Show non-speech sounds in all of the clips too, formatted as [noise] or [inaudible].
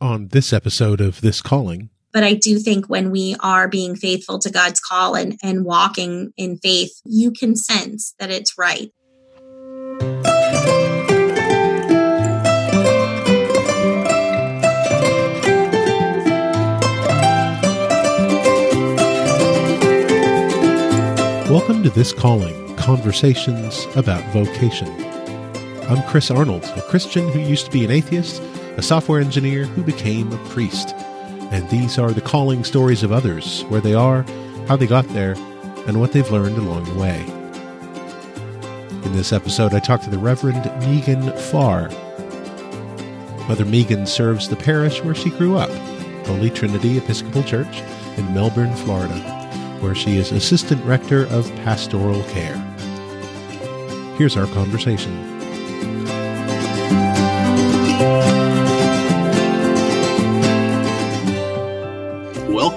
on this episode of This Calling. But I do think when we are being faithful to God's call and, and walking in faith, you can sense that it's right. Welcome to This Calling Conversations about Vocation. I'm Chris Arnold, a Christian who used to be an atheist, a software engineer who became a priest. And these are the calling stories of others, where they are, how they got there, and what they've learned along the way. In this episode, I talk to the Reverend Meghan Farr. Mother Meghan serves the parish where she grew up, Holy Trinity Episcopal Church in Melbourne, Florida, where she is Assistant Rector of Pastoral Care. Here's our conversation.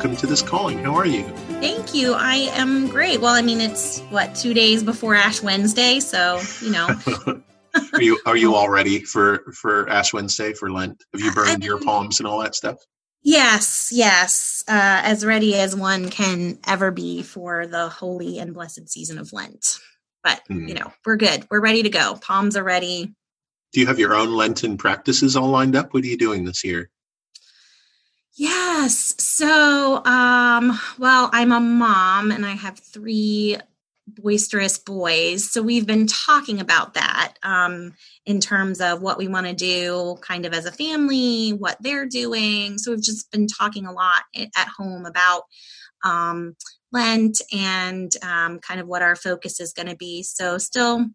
Welcome to this calling. How are you? Thank you. I am great. Well, I mean, it's what two days before Ash Wednesday, so you know. [laughs] are you are you all ready for for Ash Wednesday for Lent? Have you burned your palms and all that stuff? Yes, yes, uh, as ready as one can ever be for the holy and blessed season of Lent. But mm. you know, we're good. We're ready to go. Palms are ready. Do you have your own Lenten practices all lined up? What are you doing this year? Yes. So, um, well, I'm a mom and I have three boisterous boys. So we've been talking about that um, in terms of what we want to do kind of as a family, what they're doing. So we've just been talking a lot at home about um, Lent and um, kind of what our focus is going to be. So still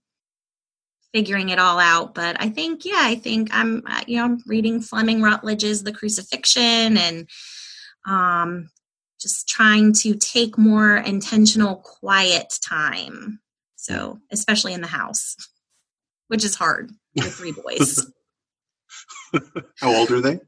figuring it all out. But I think, yeah, I think I'm, uh, you know, I'm reading Fleming Rutledge's The Crucifixion and um, just trying to take more intentional, quiet time. So, especially in the house, which is hard with three boys. [laughs] How old are they?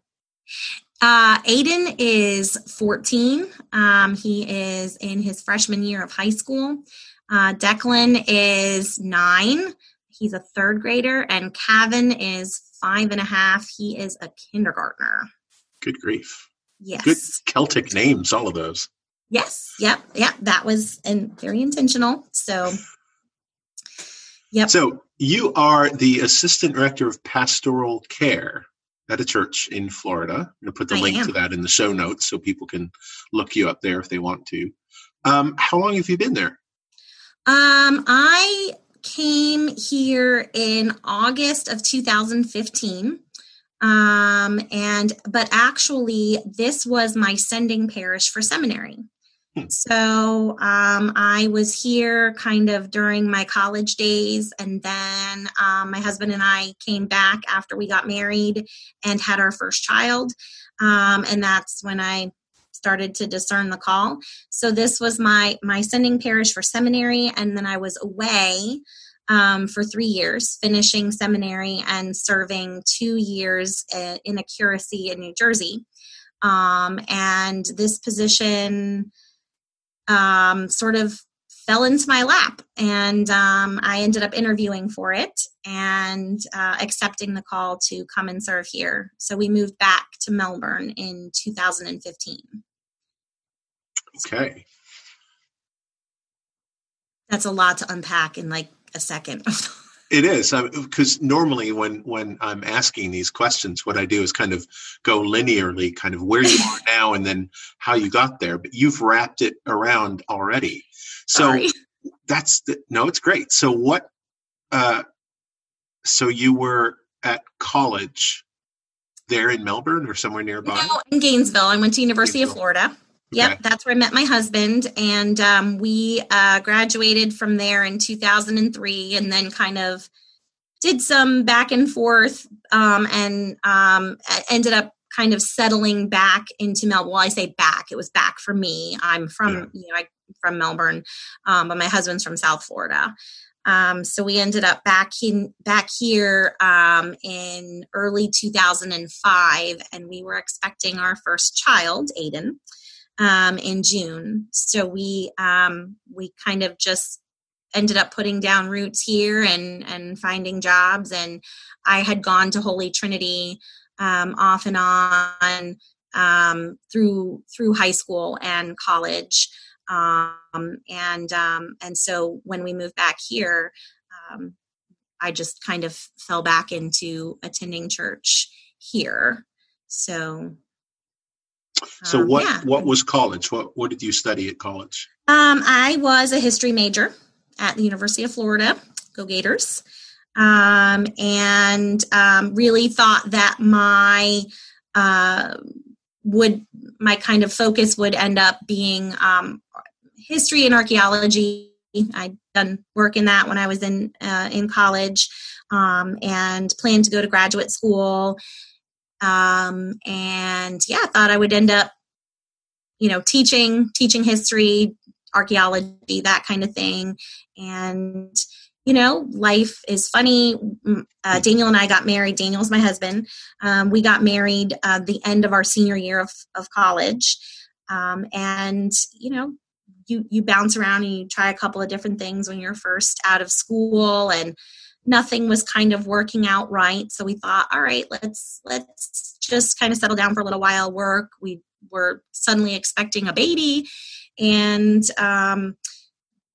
Uh, Aiden is 14. Um, he is in his freshman year of high school. Uh, Declan is nine. He's a third grader, and Kevin is five and a half. He is a kindergartner. Good grief. Yes. Good Celtic names, all of those. Yes. Yep. Yep. That was and very intentional. So, yep. So you are the assistant director of pastoral care at a church in Florida. I'm going to put the I link am. to that in the show notes so people can look you up there if they want to. Um, how long have you been there? Um, I came here in August of 2015. Um, and but actually, this was my sending parish for seminary. Hmm. So um, I was here kind of during my college days, and then um, my husband and I came back after we got married and had our first child. Um, and that's when I started to discern the call. So this was my my sending parish for seminary, and then I was away um, for three years, finishing seminary and serving two years uh, in a curacy in New Jersey. Um, and this position um, sort of fell into my lap and um, i ended up interviewing for it and uh, accepting the call to come and serve here so we moved back to melbourne in 2015 okay that's a lot to unpack in like a second [laughs] It is because normally when when I'm asking these questions, what I do is kind of go linearly, kind of where you [laughs] are now, and then how you got there. But you've wrapped it around already, so Sorry. that's the, no, it's great. So what? Uh, so you were at college there in Melbourne or somewhere nearby? No, in Gainesville. I went to University Gainesville. of Florida. Yep, okay. that's where I met my husband, and um, we uh, graduated from there in 2003, and then kind of did some back and forth, um, and um, ended up kind of settling back into Melbourne. Well, I say back; it was back for me. I'm from yeah. you know I, from Melbourne, um, but my husband's from South Florida. Um, so we ended up back in back here um, in early 2005, and we were expecting our first child, Aiden um, in June. So we um, we kind of just ended up putting down roots here and and finding jobs. And I had gone to Holy Trinity um, off and on um, through through high school and college. Um, and um, and so when we moved back here, um, I just kind of fell back into attending church here. So so um, what yeah. what was college? What what did you study at college? Um, I was a history major at the University of Florida. Go Gators! Um, and um, really thought that my uh, would my kind of focus would end up being um, history and archaeology. I'd done work in that when I was in uh, in college, um, and planned to go to graduate school um, and yeah, I thought I would end up, you know, teaching, teaching history, archaeology, that kind of thing. And, you know, life is funny. Uh, Daniel and I got married. Daniel's my husband. Um, we got married uh, the end of our senior year of, of college. Um, and, you know, you, you bounce around and you try a couple of different things when you're first out of school and nothing was kind of working out right. So we thought all right let's let's just kind of settle down for a little while work. We were suddenly expecting a baby and um,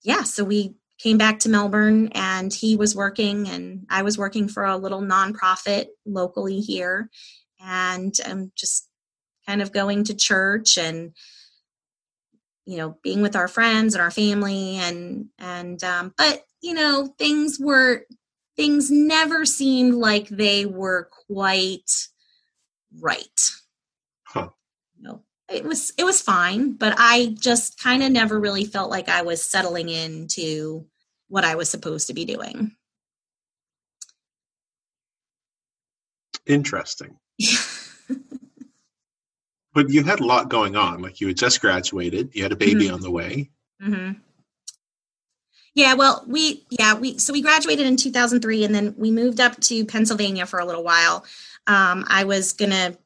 yeah so we came back to melbourne and he was working and i was working for a little nonprofit locally here and um, just kind of going to church and you know being with our friends and our family and and um, but you know things were things never seemed like they were quite right. Huh. No, it was it was fine, but I just kind of never really felt like I was settling into what I was supposed to be doing. Interesting. [laughs] but you had a lot going on. Like you had just graduated, you had a baby mm-hmm. on the way. Mm-hmm. Yeah, well, we yeah we so we graduated in 2003, and then we moved up to Pennsylvania for a little while. Um, I was gonna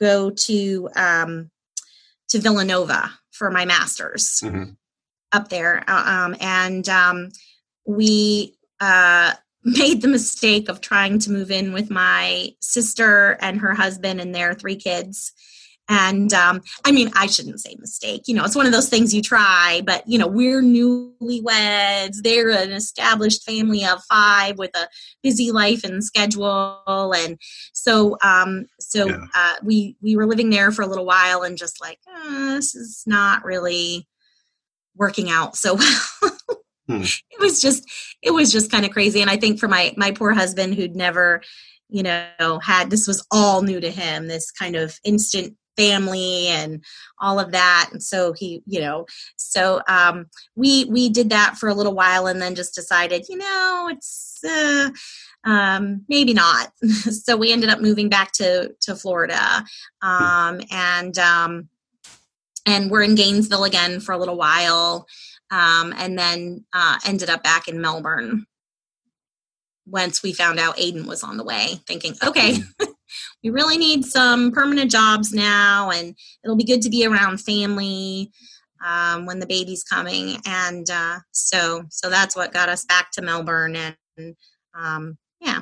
go to um, to Villanova for my master's mm-hmm. up there, uh, um, and um, we uh, [laughs] made the mistake of trying to move in with my sister and her husband and their three kids and um, I mean, I shouldn't say mistake. You know, it's one of those things you try, but you know, we're newlyweds. They're an established family of five with a busy life and schedule, and so um, so yeah. uh, we we were living there for a little while, and just like oh, this is not really working out so [laughs] well. hmm. It was just it was just kind of crazy, and I think for my my poor husband who'd never you know had this was all new to him this kind of instant family and all of that. And so he you know so um, we we did that for a little while and then just decided you know it's uh, um, maybe not. [laughs] So we ended up moving back to to florida um, and um, and we're in gainesville again for a little while um, and then uh, ended up back in melbourne once we found out aiden was on the way thinking okay [laughs] we really need some permanent jobs now, and it'll be good to be around family um, when the baby's coming. And uh, so, so that's what got us back to Melbourne, and um, yeah.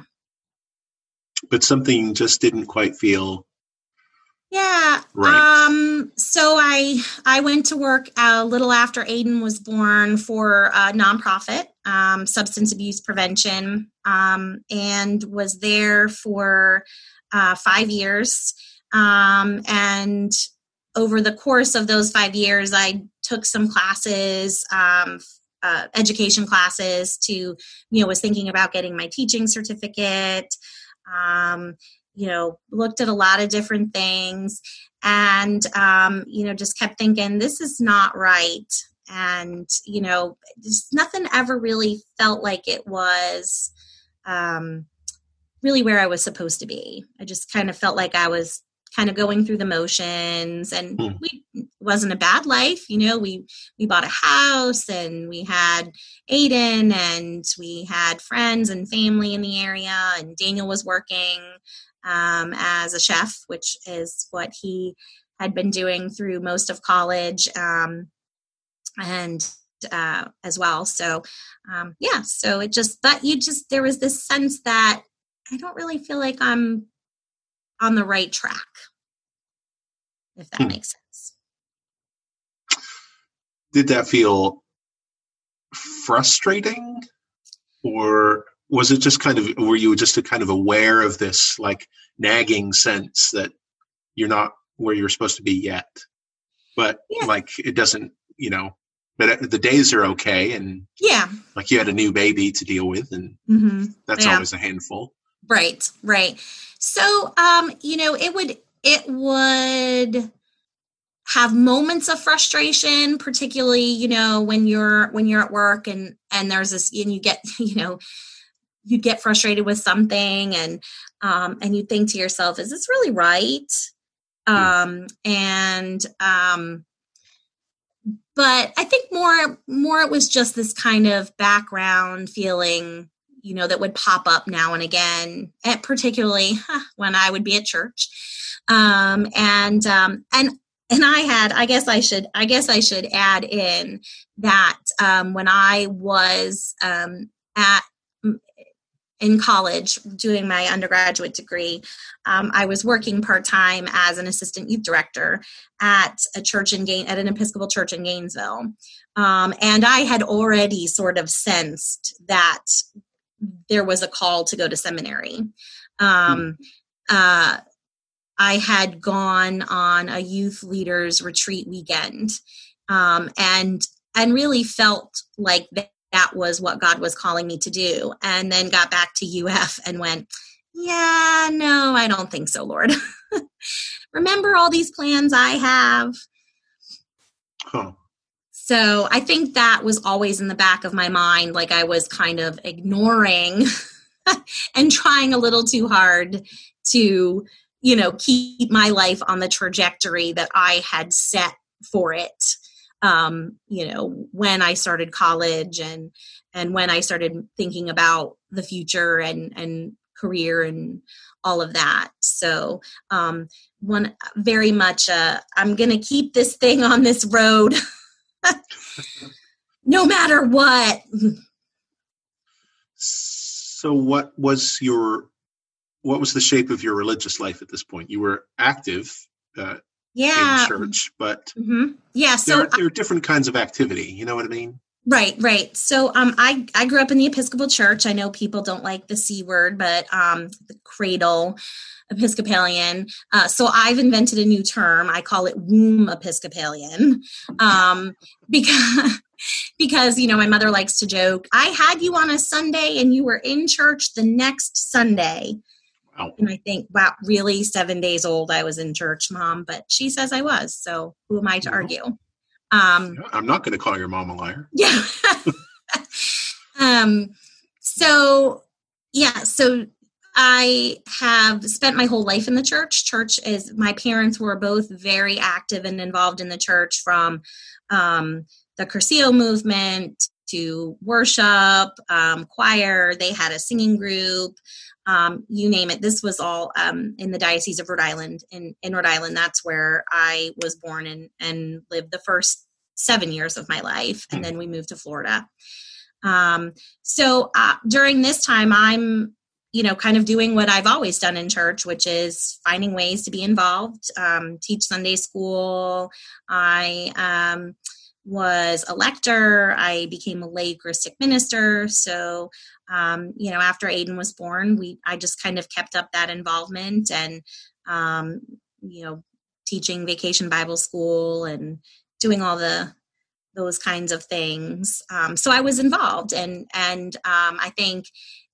But something just didn't quite feel yeah. Right. Um, so I I went to work a little after Aiden was born for a nonprofit, um, substance abuse prevention, um, and was there for uh, five years. Um, and over the course of those five years, I took some classes, um, uh, education classes to, you know, was thinking about getting my teaching certificate. Um, you know, looked at a lot of different things and, um, you know, just kept thinking, this is not right. And, you know, just nothing ever really felt like it was, um, really where I was supposed to be. I just kind of felt like I was kind of going through the motions and mm. we wasn't a bad life you know we we bought a house and we had aiden and we had friends and family in the area and daniel was working um, as a chef which is what he had been doing through most of college um, and uh, as well so um, yeah so it just but you just there was this sense that I don't really feel like I'm on the right track if that Hmm. makes sense Did that feel frustrating, or was it just kind of were you just kind of aware of this like nagging sense that you're not where you're supposed to be yet, but Yeah. like it doesn't, you know, but the days are okay, and yeah like you had a new baby to deal with, and hmm that's Yeah. always a handful. Right, right. So, um, you know, it would it would have moments of frustration, particularly, you know, when you're when you're at work and and there's this and you get, [laughs] you know, you get frustrated with something and um and you think to yourself, is this really right? Um and um but I think more more it was just this kind of background feeling you know that would pop up now and again and particularly when i would be at church. Um, and um, and and i had i guess i should i guess i should add in that um, when i was um, at in college doing my undergraduate degree um, i was working part-time as an assistant youth director at a church in Gain- at an episcopal church in gainesville. Um, and i had already sort of sensed that there was a call to go to seminary. Um, uh, I had gone on a youth leaders retreat weekend, um, and and really felt like that, that was what God was calling me to do. And then got back to UF and went, yeah, no, I don't think so, Lord. [laughs] Remember all these plans I have. Huh. So I think that was always in the back of my mind, like I was kind of ignoring [laughs] and trying a little too hard to, you know, keep my life on the trajectory that I had set for it. Um, you know, when I started college and and when I started thinking about the future and and career and all of that. So um one very much uh I'm gonna keep this thing on this road [laughs] [laughs] no matter what. So, what was your what was the shape of your religious life at this point? You were active uh, Yeah. in church, but hmm Yeah. So there, there are different kinds of activity. You know what I mean? Right, right. So um I I grew up in the Episcopal Church. I know people don't like the C word, but um the cradle Episcopalian. Uh, so I've invented a new term. I call it womb Episcopalian. Um because [laughs] because you know my mother likes to joke, I had you on a Sunday and you were in church the next Sunday. Wow. And I think, wow, really seven days old I was in church, mom, but she says I was. So who am I to argue? Um I'm not going to call your mom a liar. [laughs] yeah um so yeah so i have spent my whole life in the church church is my parents were both very active and involved in the church from um the Cursillo movement to worship um, choir they had a singing group um, you name it. This was all um, in the diocese of rhode island in, in rhode island. That's where i was born and, and lived the first seven years of my life and then we moved to florida. Um, so uh, during this time i'm you know kind of doing what i've always done in church which is finding ways to be involved um, teach sunday school. I um, was a lector i became a lay eucharistic minister. So um, you know after aiden was born we i just kind of kept up that involvement and um, you know teaching vacation bible school and doing all the those kinds of things. Um, so i was involved and and um, i think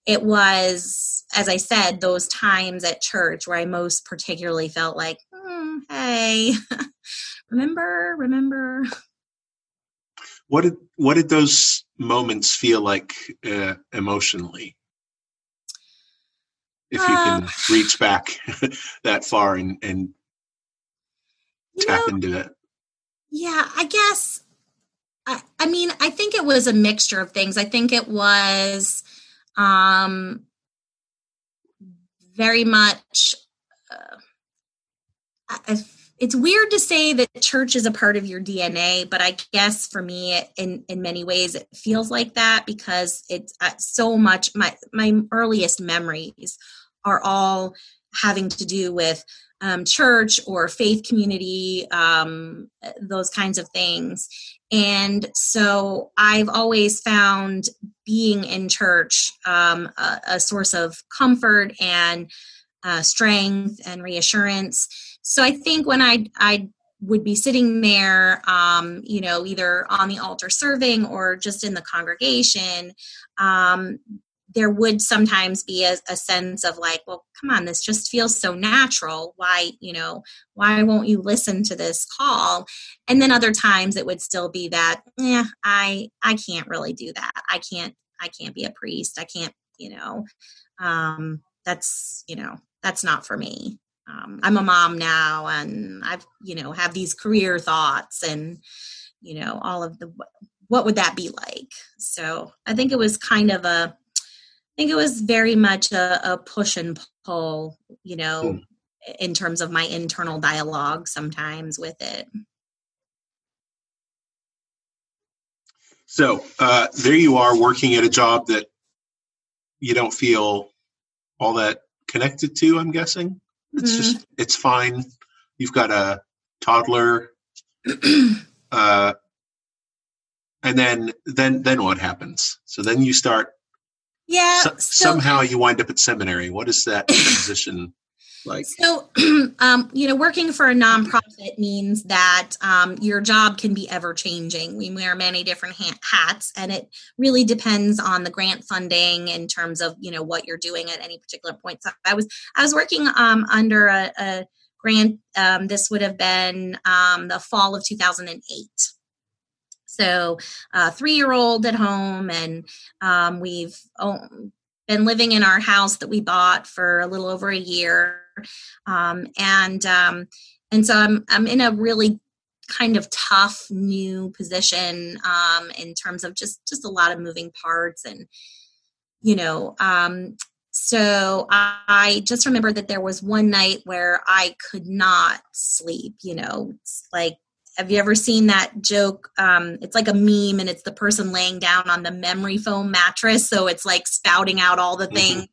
it was as i said those times at church where i most particularly felt like hmm, hey [laughs] remember remember [laughs] What did what did those moments feel like uh, emotionally? If you can Uh, reach back [laughs] that far and, and tap know, into it. Yeah, I guess. I, I mean, I think it was a mixture of things. I think it was um, very much. Uh, I, it's weird to say that church is a part of your DNA, but I guess for me, in in many ways, it feels like that because it's uh, so much. My my earliest memories are all having to do with um, church or faith community, um, those kinds of things. And so I've always found being in church um, a, a, source of comfort and uh, strength and reassurance. So I think when I I would be sitting there, um, you know, either on the altar serving or just in the congregation, um, there would sometimes be a, a, sense of like well come on this just feels so natural. Why you know why won't you listen to this call? And then other times it would still be that yeah i i can't really do that. I can't i can't be a priest. I can't you know um that's you know that's not for me um, i'm a mom now and i've you know have these career thoughts and you know all of the what would that be like so i think it was kind of a, I think it was very much a, a push and pull, you know, mm. in terms of my internal dialogue sometimes with it. So uh, there you are working at a job that you don't feel all that connected to. I'm guessing it's mm just it's fine. You've got a toddler, [clears throat] uh, and then then then what happens? So then you start yeah. So, so, somehow you wind up at seminary. What is that [laughs] transition like? So, [clears throat] um, you know, working for a nonprofit means that um, your job can be ever changing. We wear many different ha- hats, and it really depends on the grant funding in terms of you know what you're doing at any particular point. So, I was I was working um, under a, a grant. Um, this would have been um, the fall of 2008 so, uh, three year old at home, and um, we've oh, been living in our house that we bought for a little over a year. Um, and um, and so I'm I'm in a really kind of tough new position um, in terms of just just a lot of moving parts and you know um, so I just remember that there was one night where I could not sleep. You know, it's like have you ever seen that joke? Um, it's like a meme, and it's the person laying down on the memory foam mattress, so it's like spouting out all the mm-hmm. things.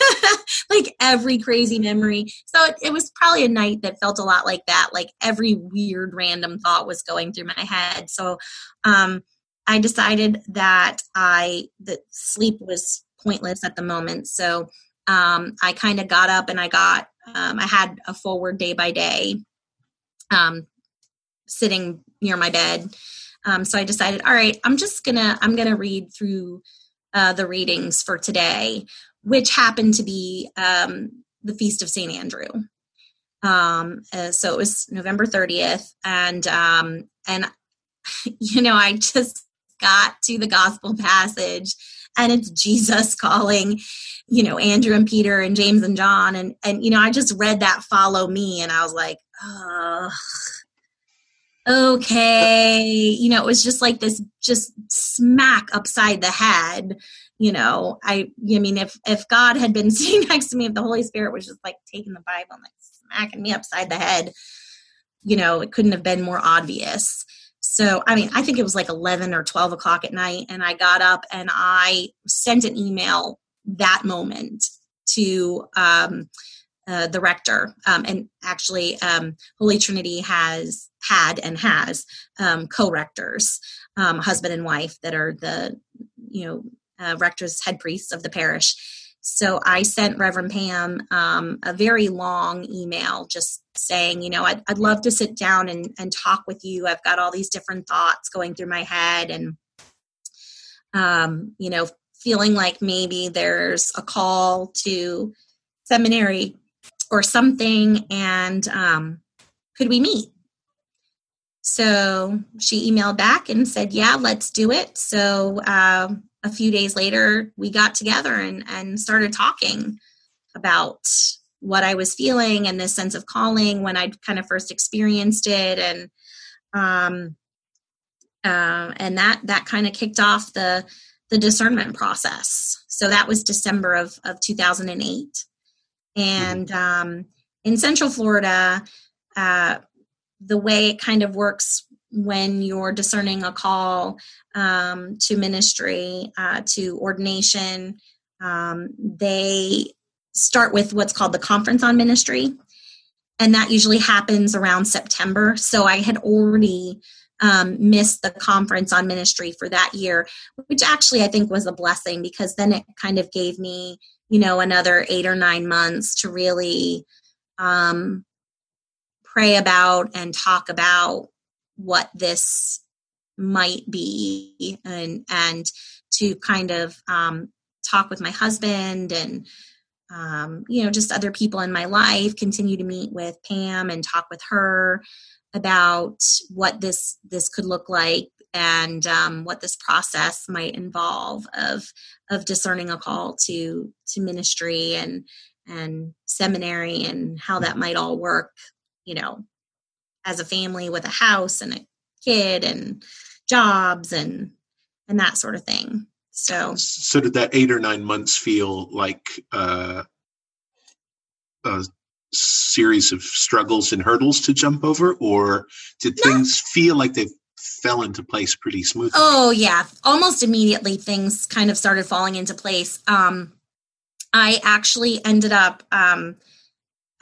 [laughs] like every crazy memory. So it, it, was probably a night that felt a lot like that. Like every weird random thought was going through my head. So um, I decided that I that sleep was pointless at the moment. So um, I kind of got up and I got um, I had a forward day by day um, sitting near my bed. Um, so I decided, all right, I'm just gonna I'm gonna read through uh, the readings for today, which happened to be um, the feast of Saint Andrew. Um, uh, so it was November 30th, and um, and [laughs] you know I just got to the gospel passage, and it's Jesus calling, you know Andrew and Peter and James and John, and and you know I just read that follow me, and I was like, okay you know it was just like this just smack upside the head you know i i mean if if god had been [laughs] sitting next to me if the holy spirit was just like taking the bible and like smacking me upside the head you know it couldn't have been more obvious. So i mean i think it was like 11 or 12 o'clock at night and i got up and i sent an email that moment to um uh, the rector, um, and actually, um, Holy Trinity has had and has um, co-rectors, um, husband and wife, that are the you know uh, rectors, head priests of the parish. So I sent Reverend Pam um, a very long email, just saying, you know, I'd, I'd love to sit down and, and talk with you. I've got all these different thoughts going through my head, and um, you know, feeling like maybe there's a call to seminary or something and um, could we meet so she emailed back and said yeah let's do it so uh, a few days later we got together and, and started talking about what i was feeling and this sense of calling when i'd kind of first experienced it. And um, uh, and that that kind of kicked off the the discernment process. So that was december of, of 2008 and um, in Central Florida, uh, the way it kind of works when you're discerning a call um, to ministry, uh, to ordination, um, they start with what's called the conference on ministry and that usually happens around september. So i had already um, missed the conference on ministry for that year which actually i think was a blessing because then it kind of gave me you know another eight or nine months to really um, pray about and talk about what this might be and and to kind of um, talk with my husband and um, you know just other people in my life continue to meet with pam and talk with her about what this this could look like and um, what this process might involve of of discerning a call to to ministry and and seminary and how that might all work you know as a family with a house and a kid and jobs and and that sort of thing. So so did that eight or nine months feel like uh, a series of struggles and hurdles to jump over? Or did no. things feel like they fell into place pretty smoothly? Oh yeah. Almost immediately things kind of started falling into place. Um i actually ended up um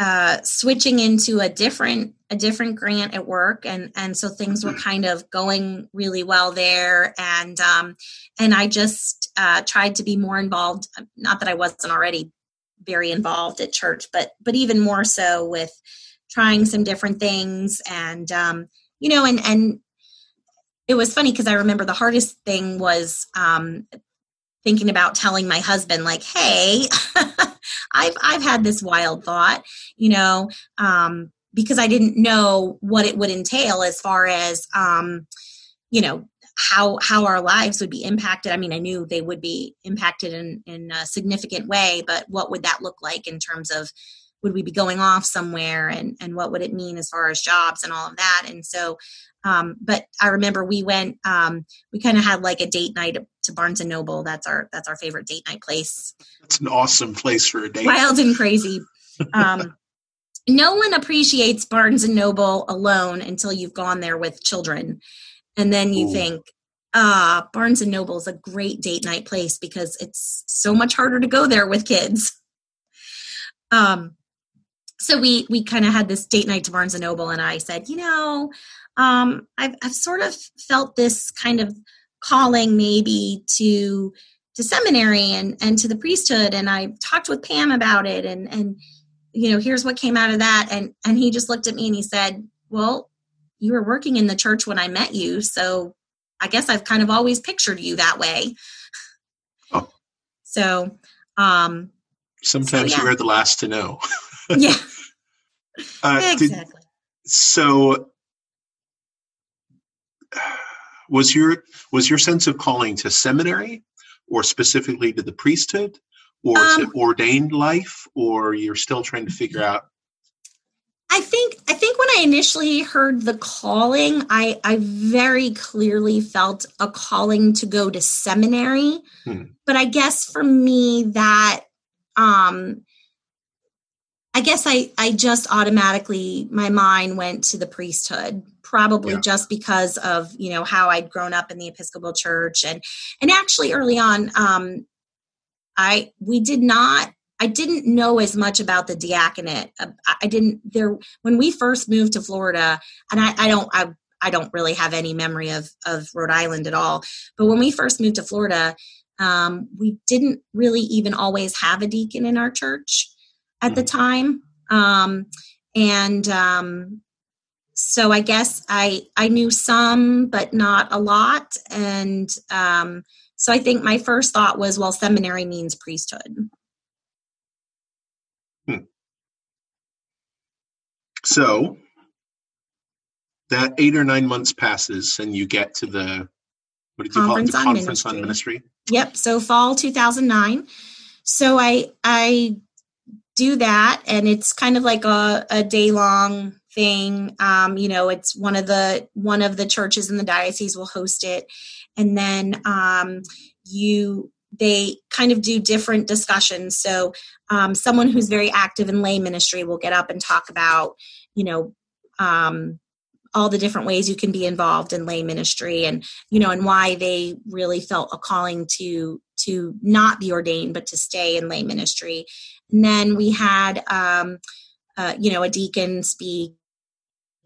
uh switching into a different a different grant at work. And and so things were kind of going really well there. And um and i just uh tried to be more involved. Not that i wasn't already very involved at church but but even more so with trying some different things. And um you know and and it was funny because i remember the hardest thing was um thinking about telling my husband like hey [laughs] i've i've had this wild thought you know um because I didn't know what it would entail as far as um, you know how how our lives would be impacted. I mean, I knew they would be impacted in in a significant way, but what would that look like in terms of would we be going off somewhere and and what would it mean as far as jobs and all of that and so um, but i remember we went um, we kind of had like a date night to barnes and noble that's our that's our favorite date night place it's an awesome place for a date wild and crazy um, no one appreciates Barnes and Noble alone until you've gone there with children. And then you Ooh. think, ah, Barnes and Noble is a great date night place because it's so much harder to go there with kids. Um, so we we kind of had this date night to Barnes and Noble, and I said, you know, um, I've I've sort of felt this kind of calling maybe to to seminary and and to the priesthood, and I talked with Pam about it, and and you know here's what came out of that and and he just looked at me and he said well you were working in the church when i met you so i guess i've kind of always pictured you that way oh. [laughs] so um sometimes so, yeah. you're the last to know [laughs] yeah. [laughs] Uh, exactly. did, so was your was your sense of calling to seminary or specifically to the priesthood or um, ordained life or you're still trying to figure out? I think i think when i initially heard the calling i i very clearly felt a calling to go to seminary. Hmm. but i guess for me that um i guess i i just automatically my mind went to the priesthood probably yeah. just because of you know how i'd grown up in the episcopal church and and actually early on um I we did not I didn't know as much about the diaconate. Uh, I didn't there when we first moved to Florida, and I, I don't I I don't really have any memory of of Rhode Island at all. But when we first moved to Florida, um, we didn't really even always have a deacon in our church at the mm-hmm. time, um, and um, so I guess I I knew some, but not a lot, and um, so I think my first thought was, well, seminary means priesthood. Hmm. So that eight or nine months passes, and you get to the what did you conference call it? The on conference ministry. on ministry. Yep. So fall 2009. So I I do that, and it's kind of like a, a day long thing. Um, you know, it's one of the one of the churches in the diocese will host it, and then um, you they kind of do different discussions so um, someone who's very active in lay ministry will get up and talk about you know um, all the different ways you can be involved in lay ministry and you know and why they really felt a calling to to not be ordained but to stay in lay ministry. And then we had um, uh, you know a deacon speak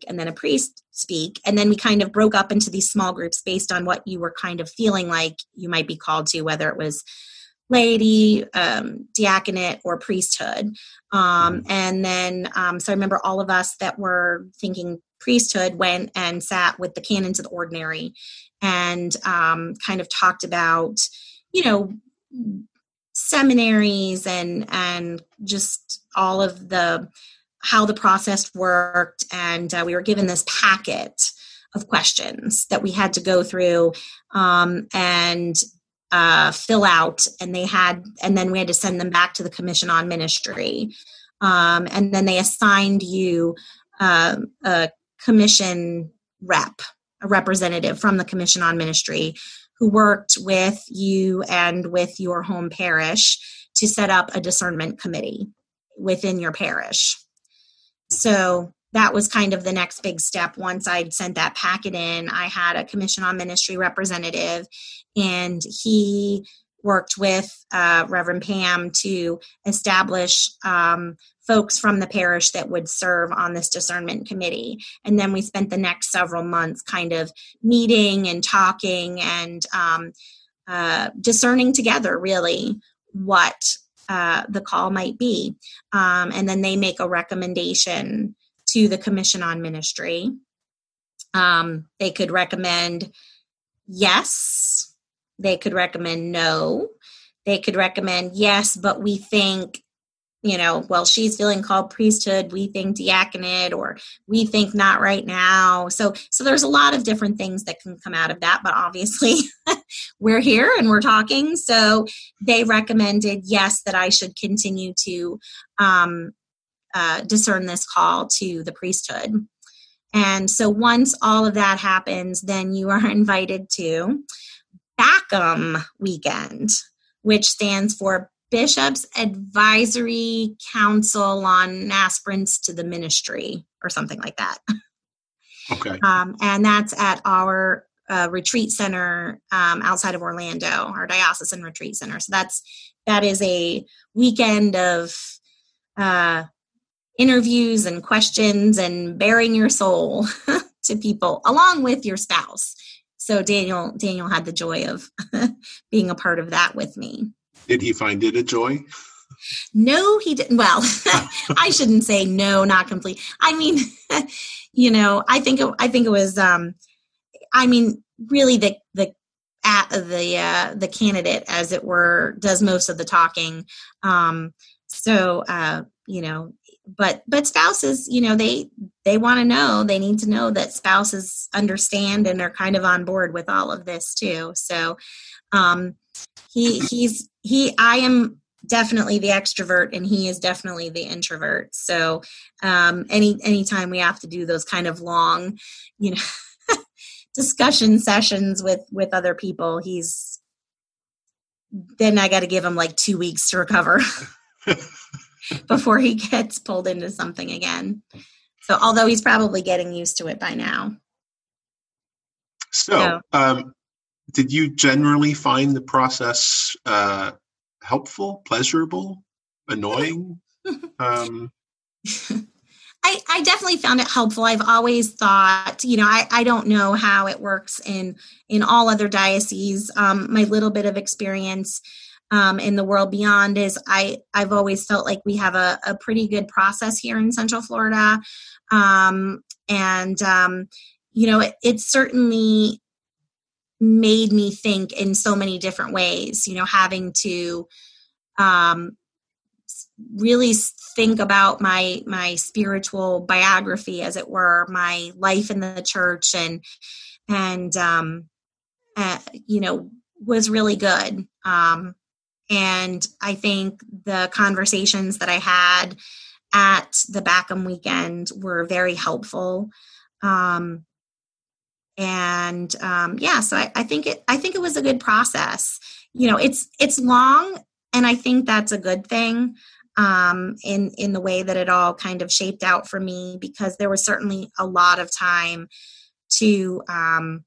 and then a priest speak. And then we kind of broke up into these small groups based on what you were kind of feeling like you might be called to whether it was laity um, diaconate or priesthood. Um, mm-hmm. and then um, so i remember all of us that were thinking priesthood went and sat with the canons of the ordinary and um, kind of talked about you know seminaries and and just all of the how the process worked. And uh, we were given this packet of questions that we had to go through um, and uh, fill out. And they had and then we had to send them back to the commission on ministry. Um, and then they assigned you uh, a commission rep a representative from the commission on ministry who worked with you and with your home parish to set up a discernment committee within your parish so that was kind of the next big step. Once I'd sent that packet in, I had a commission on ministry representative, and he worked with uh, Reverend Pam to establish um, folks from the parish that would serve on this discernment committee. And then we spent the next several months kind of meeting and talking and um, uh, discerning together, really, what uh, the call might be. Um, and then they make a recommendation to the Commission on Ministry. Um, they could recommend yes, they could recommend no, they could recommend yes, but we think you know, well, she's feeling called priesthood, we think diaconate, or we think not right now. So, so there's a lot of different things that can come out of that, but obviously [laughs] we're here and we're talking. So they recommended, yes, that I should continue to um, uh, discern this call to the priesthood. And so once all of that happens, then you are [laughs] invited to BACAM Weekend, which stands for Bishop's Advisory Council on Aspirants to the Ministry, or something like that. Okay. Um, and that's at our uh, retreat center um, outside of Orlando, our diocesan retreat center. So that's that is a weekend of uh, interviews and questions and bearing your soul [laughs] to people along with your spouse. So Daniel Daniel had the joy of [laughs] being a part of that with me. Did he find it a joy? No, he didn't. Well, [laughs] I shouldn't say no, not complete. I mean, [laughs] you know, I think it, I think it was. Um, I mean, really, the the at the uh, the candidate, as it were, does most of the talking. Um, so, uh, you know, but but spouses, you know, they they want to know. They need to know that spouses understand and are kind of on board with all of this too. So, um, he he's he i am definitely the extrovert and he is definitely the introvert so um any anytime we have to do those kind of long you know [laughs] discussion sessions with with other people he's then i got to give him like two weeks to recover [laughs] before he gets pulled into something again so although he's probably getting used to it by now so, so. um did you generally find the process uh, helpful, pleasurable, annoying? [laughs] um, I, I, definitely found it helpful. I've always thought, you know, I, I don't know how it works in in all other dioceses. Um, my little bit of experience um, in the world beyond is I I've always felt like we have a, a pretty good process here in Central Florida, um, and um, you know, it, it's certainly made me think in so many different ways you know having to um really think about my my spiritual biography as it were my life in the church and and um uh, you know was really good. Um and i think the conversations that i had at the BACAM weekend were very helpful. Um and um, yeah so I, I think it i think it was a good process. You know it's it's long and i think that's a good thing um, in in the way that it all kind of shaped out for me because there was certainly a lot of time to um,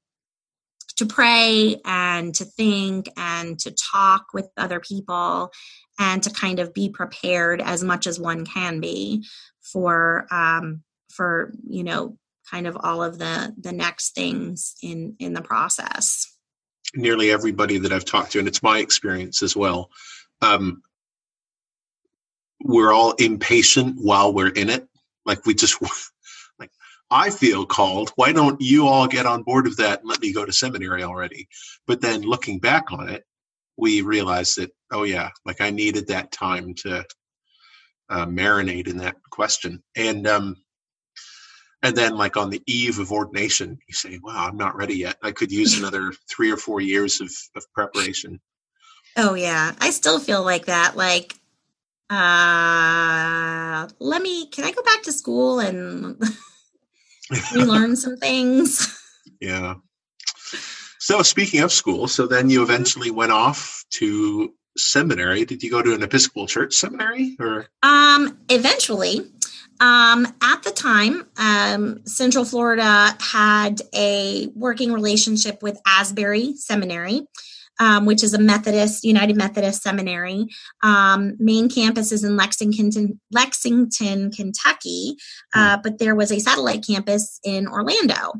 to pray and to think and to talk with other people and to kind of be prepared as much as one can be for um, for you know kind of all of the the next things in in the process. Nearly everybody that i've talked to and it's my experience as well um, we're all impatient while we're in it. Like we just [laughs] like i feel called. Why don't you all get on board with that and let me go to seminary already? But then looking back on it we realized that oh yeah like i needed that time to uh, marinate in that question. And um and then like on the eve of ordination you say wow i'm not ready yet. I could use another [laughs] three or four years of, of preparation. Oh yeah. I still feel like that. Like uh let me can i go back to school and [laughs] relearn some things? [laughs] Yeah. So speaking of school so then you eventually went off to seminary. Did you go to an episcopal church seminary or? Um eventually um, at the time, um, Central Florida had a working relationship with Asbury Seminary, um, which is a Methodist, United Methodist seminary. Um, main campus is in Lexington, Lexington, Kentucky, uh, hmm. but there was a satellite campus in Orlando.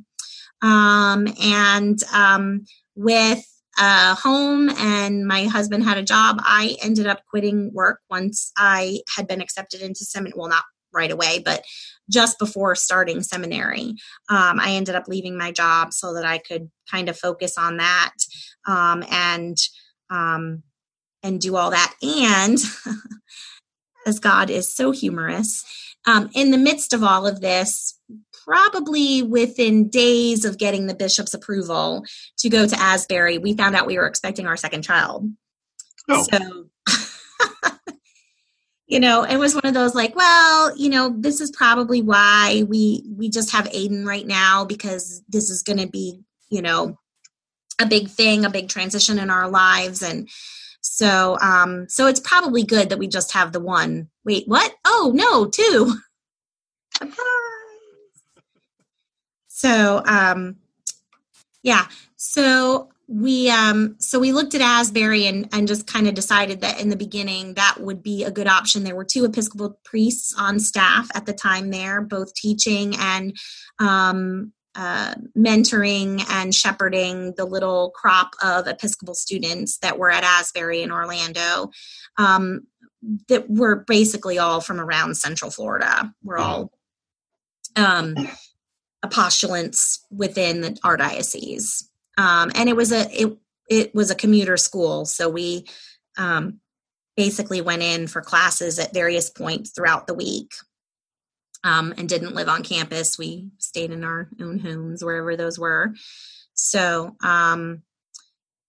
Um, and um, with a home and my husband had a job, I ended up quitting work once I had been accepted into seminary. Well, not right away, but just before starting seminary, um, I ended up leaving my job so that I could kind of focus on that um, and um, and do all that. And [laughs] as God is so humorous, um, in the midst of all of this, probably within days of getting the bishop's approval to go to Asbury, we found out we were expecting our second child. Oh. So you know it was one of those like well you know this is probably why we we just have aiden right now because this is going to be you know a big thing a big transition in our lives. And so um so it's probably good that we just have the one. Wait what? Oh no two. [laughs] So um yeah. So we um so we looked at asbury and and just kind of decided that in the beginning that would be a good option. There were two episcopal priests on staff at the time there both teaching and um uh, mentoring and shepherding the little crop of episcopal students that were at asbury in orlando um, that were basically all from around central florida we're all um, postulants within the, our diocese um, and it was a it it was a commuter school, so we um, basically went in for classes at various points throughout the week. Um, and didn't live on campus. We stayed in our own homes wherever those were. So, um,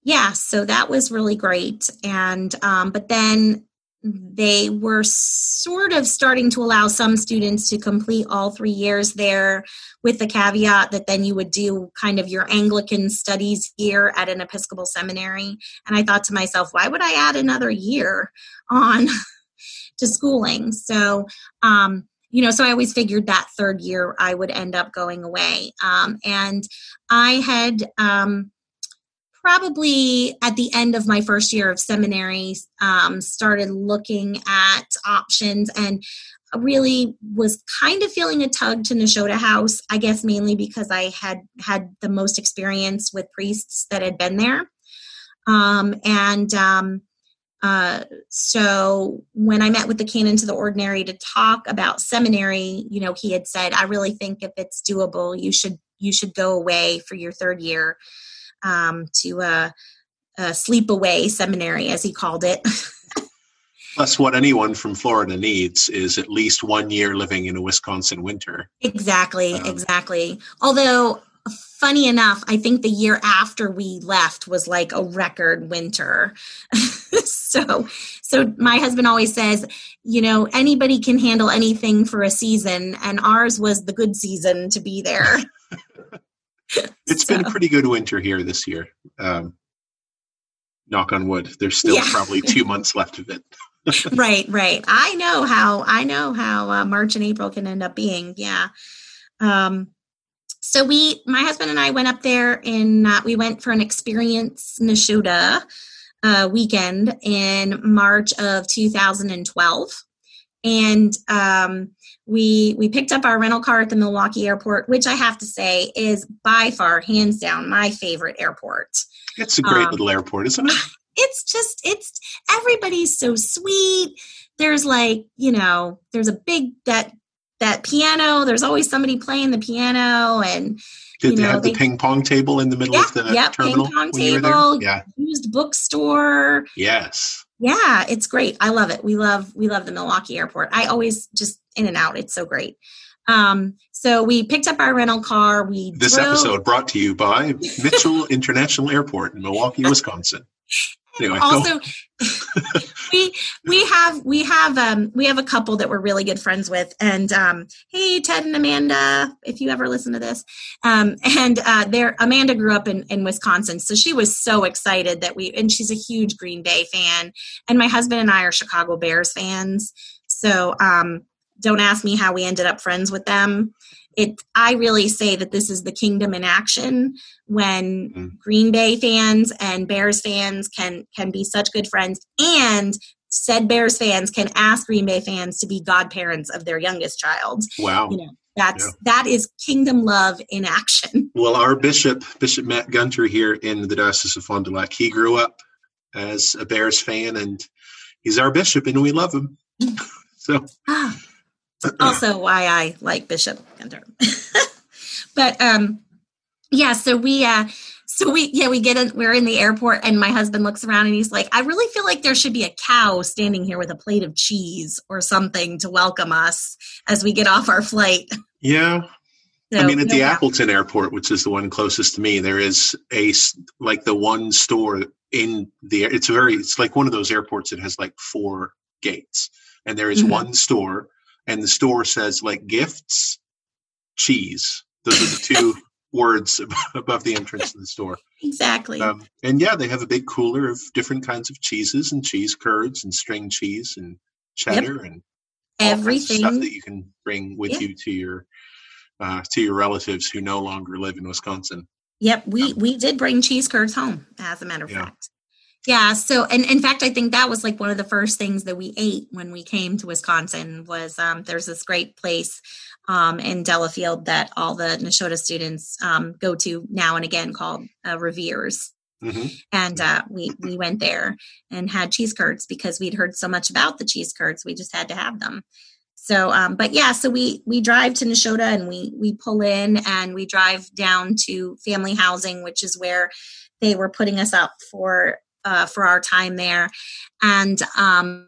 yeah, so that was really great. And um, but then they were sort of starting to allow some students to complete all three years there with the caveat that then you would do kind of your Anglican studies year at an Episcopal seminary. And I thought to myself, why would I add another year on [laughs] to schooling? So, um, you know, so I always figured that third year I would end up going away. Um, and I had, um, probably at the end of my first year of seminary um, started looking at options and really was kind of feeling a tug to Nashotah House, I guess mainly because I had had the most experience with priests that had been there. Um, and um, uh, so when I met with the canon to the ordinary to talk about seminary, you know, he had said, I really think if it's doable, you should you should go away for your third year um, to a, a sleepaway seminary, as he called it. [laughs] Plus, what anyone from Florida needs is at least one year living in a Wisconsin winter. Exactly, um, exactly. Although, funny enough, I think the year after we left was like a record winter. [laughs] so, so my husband always says, you know, anybody can handle anything for a season, and ours was the good season to be there. [laughs] [laughs] It's so. been a pretty good winter here this year. Um, knock on wood. There's still yeah. probably [laughs] two months left of it. [laughs] right, right. I know how. I know how uh, March and April can end up being. Yeah. Um, so we, my husband and I went up there and uh, we went for an experience Nashotah uh, weekend in March of 2012. And um, we we picked up our rental car at the Milwaukee airport, which I have to say is by far, hands down, my favorite airport. It's a great um, little airport, isn't it? [laughs] It's just it's everybody's so sweet. There's like you know, there's a big that that piano. There's always somebody playing the piano, and did they know, have the ping pong table in the middle yeah, of the yep, terminal? Ping pong table. Yeah. Used bookstore. Yes. Yeah, it's great. I love it. We love we love the Milwaukee airport. I always just in and out. It's so great. Um, so we picked up our rental car. We this drove. episode brought to you by Mitchell [laughs] International Airport in Milwaukee, Wisconsin. Anyway, also [laughs] we we have we have um we have a couple that we're really good friends with and um hey ted and amanda if you ever listen to this um and uh there amanda grew up in in wisconsin so she was so excited that we and she's a huge green bay fan and my husband and i are chicago bears fans so um don't ask me how we ended up friends with them. It i really say that this is the kingdom in action when mm. green bay fans and bears fans can can be such good friends and said bears fans can ask green bay fans to be godparents of their youngest child. Wow. You know that's yeah. that is kingdom love in action. [laughs] Well our bishop bishop matt gunter here in the diocese of fond du lac he grew up as a bears fan and he's our bishop and we love him. [laughs] So ah [clears throat] also why I like Bishop Gunter. [laughs] but um yeah, so we uh so we yeah, we get in we're in the airport and my husband looks around and he's like, I really feel like there should be a cow standing here with a plate of cheese or something to welcome us as we get off our flight. [laughs] Yeah. So, I mean, at no the. Appleton Airport, which is the one closest to me, there is a like the one store in the. It's very. It's like one of those airports that has like four gates, and there is mm-hmm. one store and the store says like gifts, cheese. Those are the two [laughs] words above the entrance to the store. Exactly. Um, and yeah, they have a big cooler of different kinds of cheeses and cheese curds and string cheese and cheddar yep. and everything stuff that you can bring with yep. you to your uh, to your relatives who no longer live in Wisconsin. Yep, we um, we did bring cheese curds home, as a matter of yeah. fact. Yeah. So, and in fact, I think that was like one of the first things that we ate when we came to Wisconsin was um, there's this great place um, in Delafield that all the Nashotah students um, go to now and again called uh, Revere's. Mm-hmm. And uh, we we went there and had cheese curds because we'd heard so much about the cheese curds. We just had to have them. So, um, but yeah, so we we drive to Nashotah and we we pull in and we drive down to family housing, which is where they were putting us up for uh, for our time there. And um,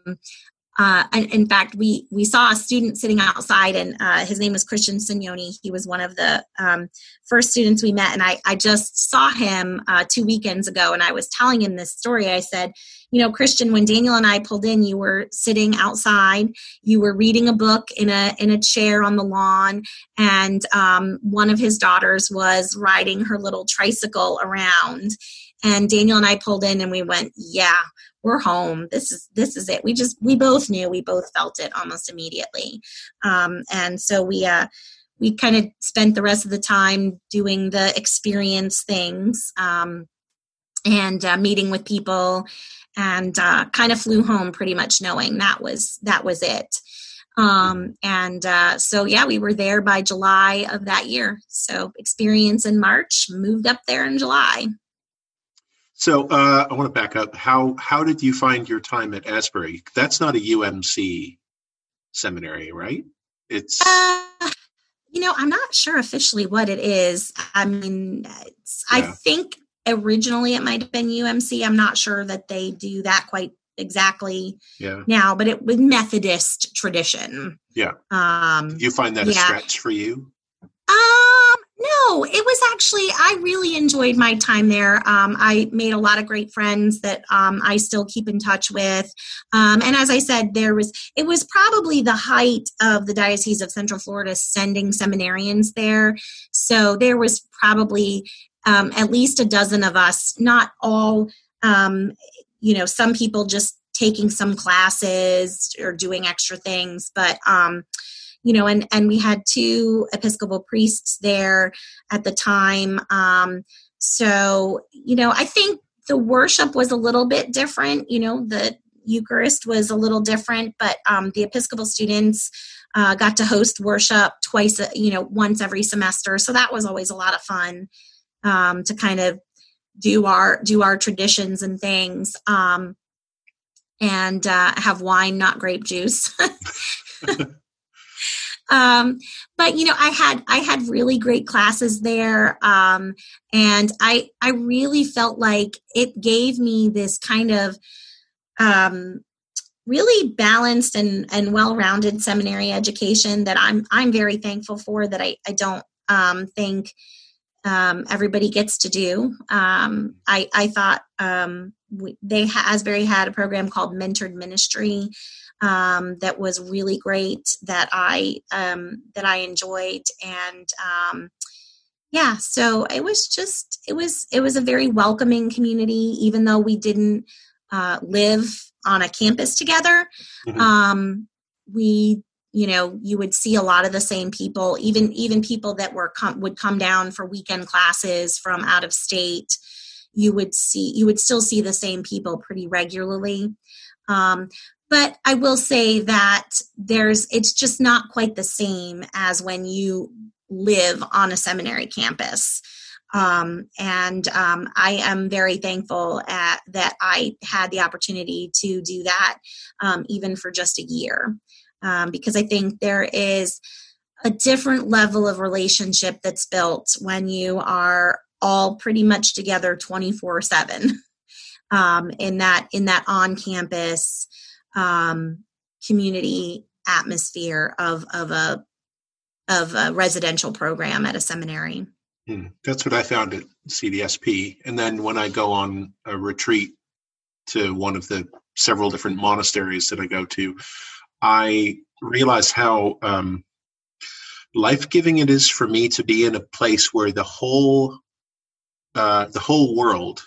uh, and in fact, we we saw a student sitting outside, and uh, his name was Christian Signoni. He was one of the um, first students we met, and I I just saw him uh, two weekends ago, and I was telling him this story. I said, you know, Christian, when Daniel and I pulled in, you were sitting outside, you were reading a book in a in a chair on the lawn, and um, one of his daughters was riding her little tricycle around and Daniel and I pulled in and we went, yeah, we're home. This is this is it. We just we both knew, we both felt it almost immediately. Um, and so we uh we kind of spent the rest of the time doing the experience things um, and uh, meeting with people and uh, kind of flew home pretty much knowing that was that was it um, and uh, so yeah we were there by july of that year so experience in march moved up there in july so uh, I want to back up. How how did you find your time at Asbury? That's not a UMC seminary, right? It's uh, you know I'm not sure officially what it is. I mean, yeah. I think originally it might have been UMC. I'm not sure that they do that quite exactly yeah. now, but it was Methodist tradition. Yeah. Um, you find that yeah. a stretch for you? Um, no, it was actually, I really enjoyed my time there. Um, I made a lot of great friends that um, I still keep in touch with. Um, and as I said, there was, it was probably the height of the Diocese of Central Florida sending seminarians there. So there was probably um, at least a dozen of us, not all, um, you know, some people just taking some classes or doing extra things, but, um, you know, and and we had two Episcopal priests there at the time. Um, so you know, I think the worship was a little bit different. You know, the Eucharist was a little different, but um, the Episcopal students uh, got to host worship twice, you know, once every semester. So that was always a lot of fun um, to kind of do our do our traditions and things, um, and uh, have wine, not grape juice. [laughs] [laughs] um, but you know, I had I had really great classes there, um, and I I really felt like it gave me this kind of um, really balanced and, and well-rounded seminary education that I'm I'm very thankful for that I, I don't um, think um, everybody gets to do. Um, I, I thought um, we, they Asbury had a program called Mentored Ministry um, that was really great that I um, that I enjoyed and um, yeah, so it was just it was it was a very welcoming community, even though we didn't uh, live on a campus together. Mm-hmm. Um, we you know you would see a lot of the same people even even people that were com- would come down for weekend classes from out of state you would see you would still see the same people pretty regularly. Um, but i will say that there's it's just not quite the same as when you live on a seminary campus. Um, and um, I am very thankful at, that I had the opportunity to do that, um, even for just a year, um, because I think there is a different level of relationship that's built when you are all pretty much together 24 7 um, in that in that on campus um, community atmosphere of of a of a residential program at a seminary. Hmm. That's what I found at CDSP. And then when I go on a retreat to one of the several different monasteries that I go to, I realize how um, life giving it is for me to be in a place where the whole uh, the whole world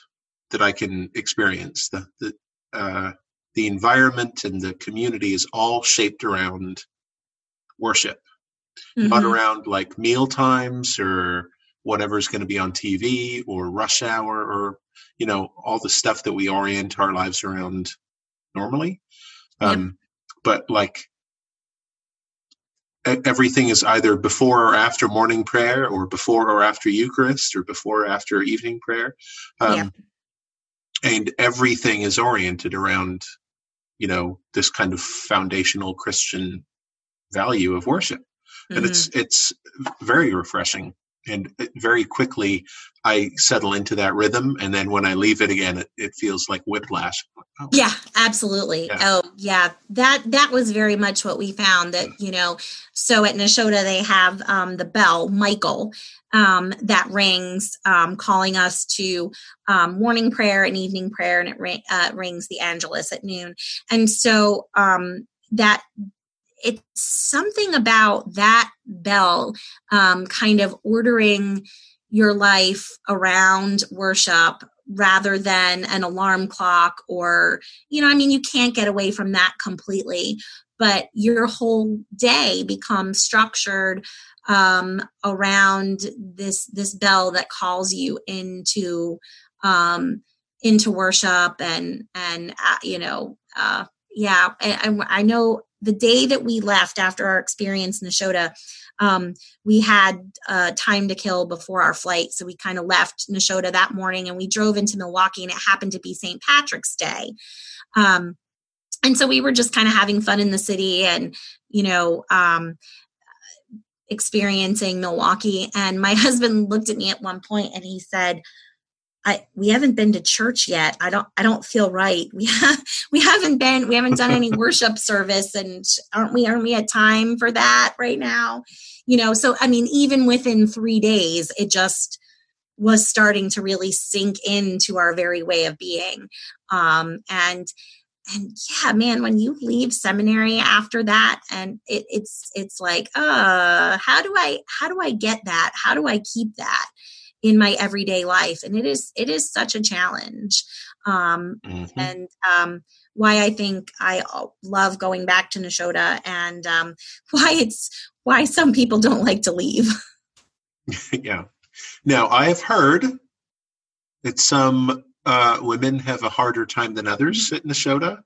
that I can experience the the uh, the environment and the community is all shaped around worship, mm-hmm. not around like meal times or whatever's going to be on TV or rush hour or you know all the stuff that we orient our lives around normally. Um, yep. But like everything is either before or after morning prayer or before or after Eucharist or before or after evening prayer. Um, And everything is oriented around, you know, this kind of foundational Christian value of worship. And mm-hmm. it's, it's very refreshing and very quickly I settle into that rhythm, and then when I leave it again, it, it feels like whiplash. Oh. Yeah, absolutely. Yeah. Oh, yeah. That that was very much what we found. That you know, so at Nashotah they have um, the bell, Michael, um, that rings, um, calling us to um, morning prayer and evening prayer, and it uh, rings the Angelus at noon. And so um, that it's something about that bell um, kind of ordering your life around worship rather than an alarm clock or you know i mean you can't get away from that completely but your whole day becomes structured um, around this this bell that calls you into um, into worship and and uh, you know uh, yeah I, I know the day that we left after our experience in Nashotah, um, we had uh, time to kill before our flight. So we kind of left Nashotah that morning and we drove into Milwaukee, and it happened to be St. Patrick's Day. Um, and so we were just kind of having fun in the city and, you know, um, experiencing Milwaukee. And my [laughs] husband looked at me at one point and he said, I, we haven't been to church yet. I don't I don't feel right. We have [laughs] we haven't been we haven't done any [laughs] worship service and aren't we aren't we at time for that right now? You know, so I mean even within 3 days it just was starting to really sink into our very way of being. Um and and yeah, man, when you leave seminary after that and it, it's it's like, uh, how do I how do I get that? How do I keep that? In my everyday life and it is it is such a challenge um, mm-hmm. and um, why I think I love going back to Nashotah and um, [laughs] why it's why some people don't like to leave. [laughs] yeah. Now I have heard that some uh, women have a harder time than others at Nashotah.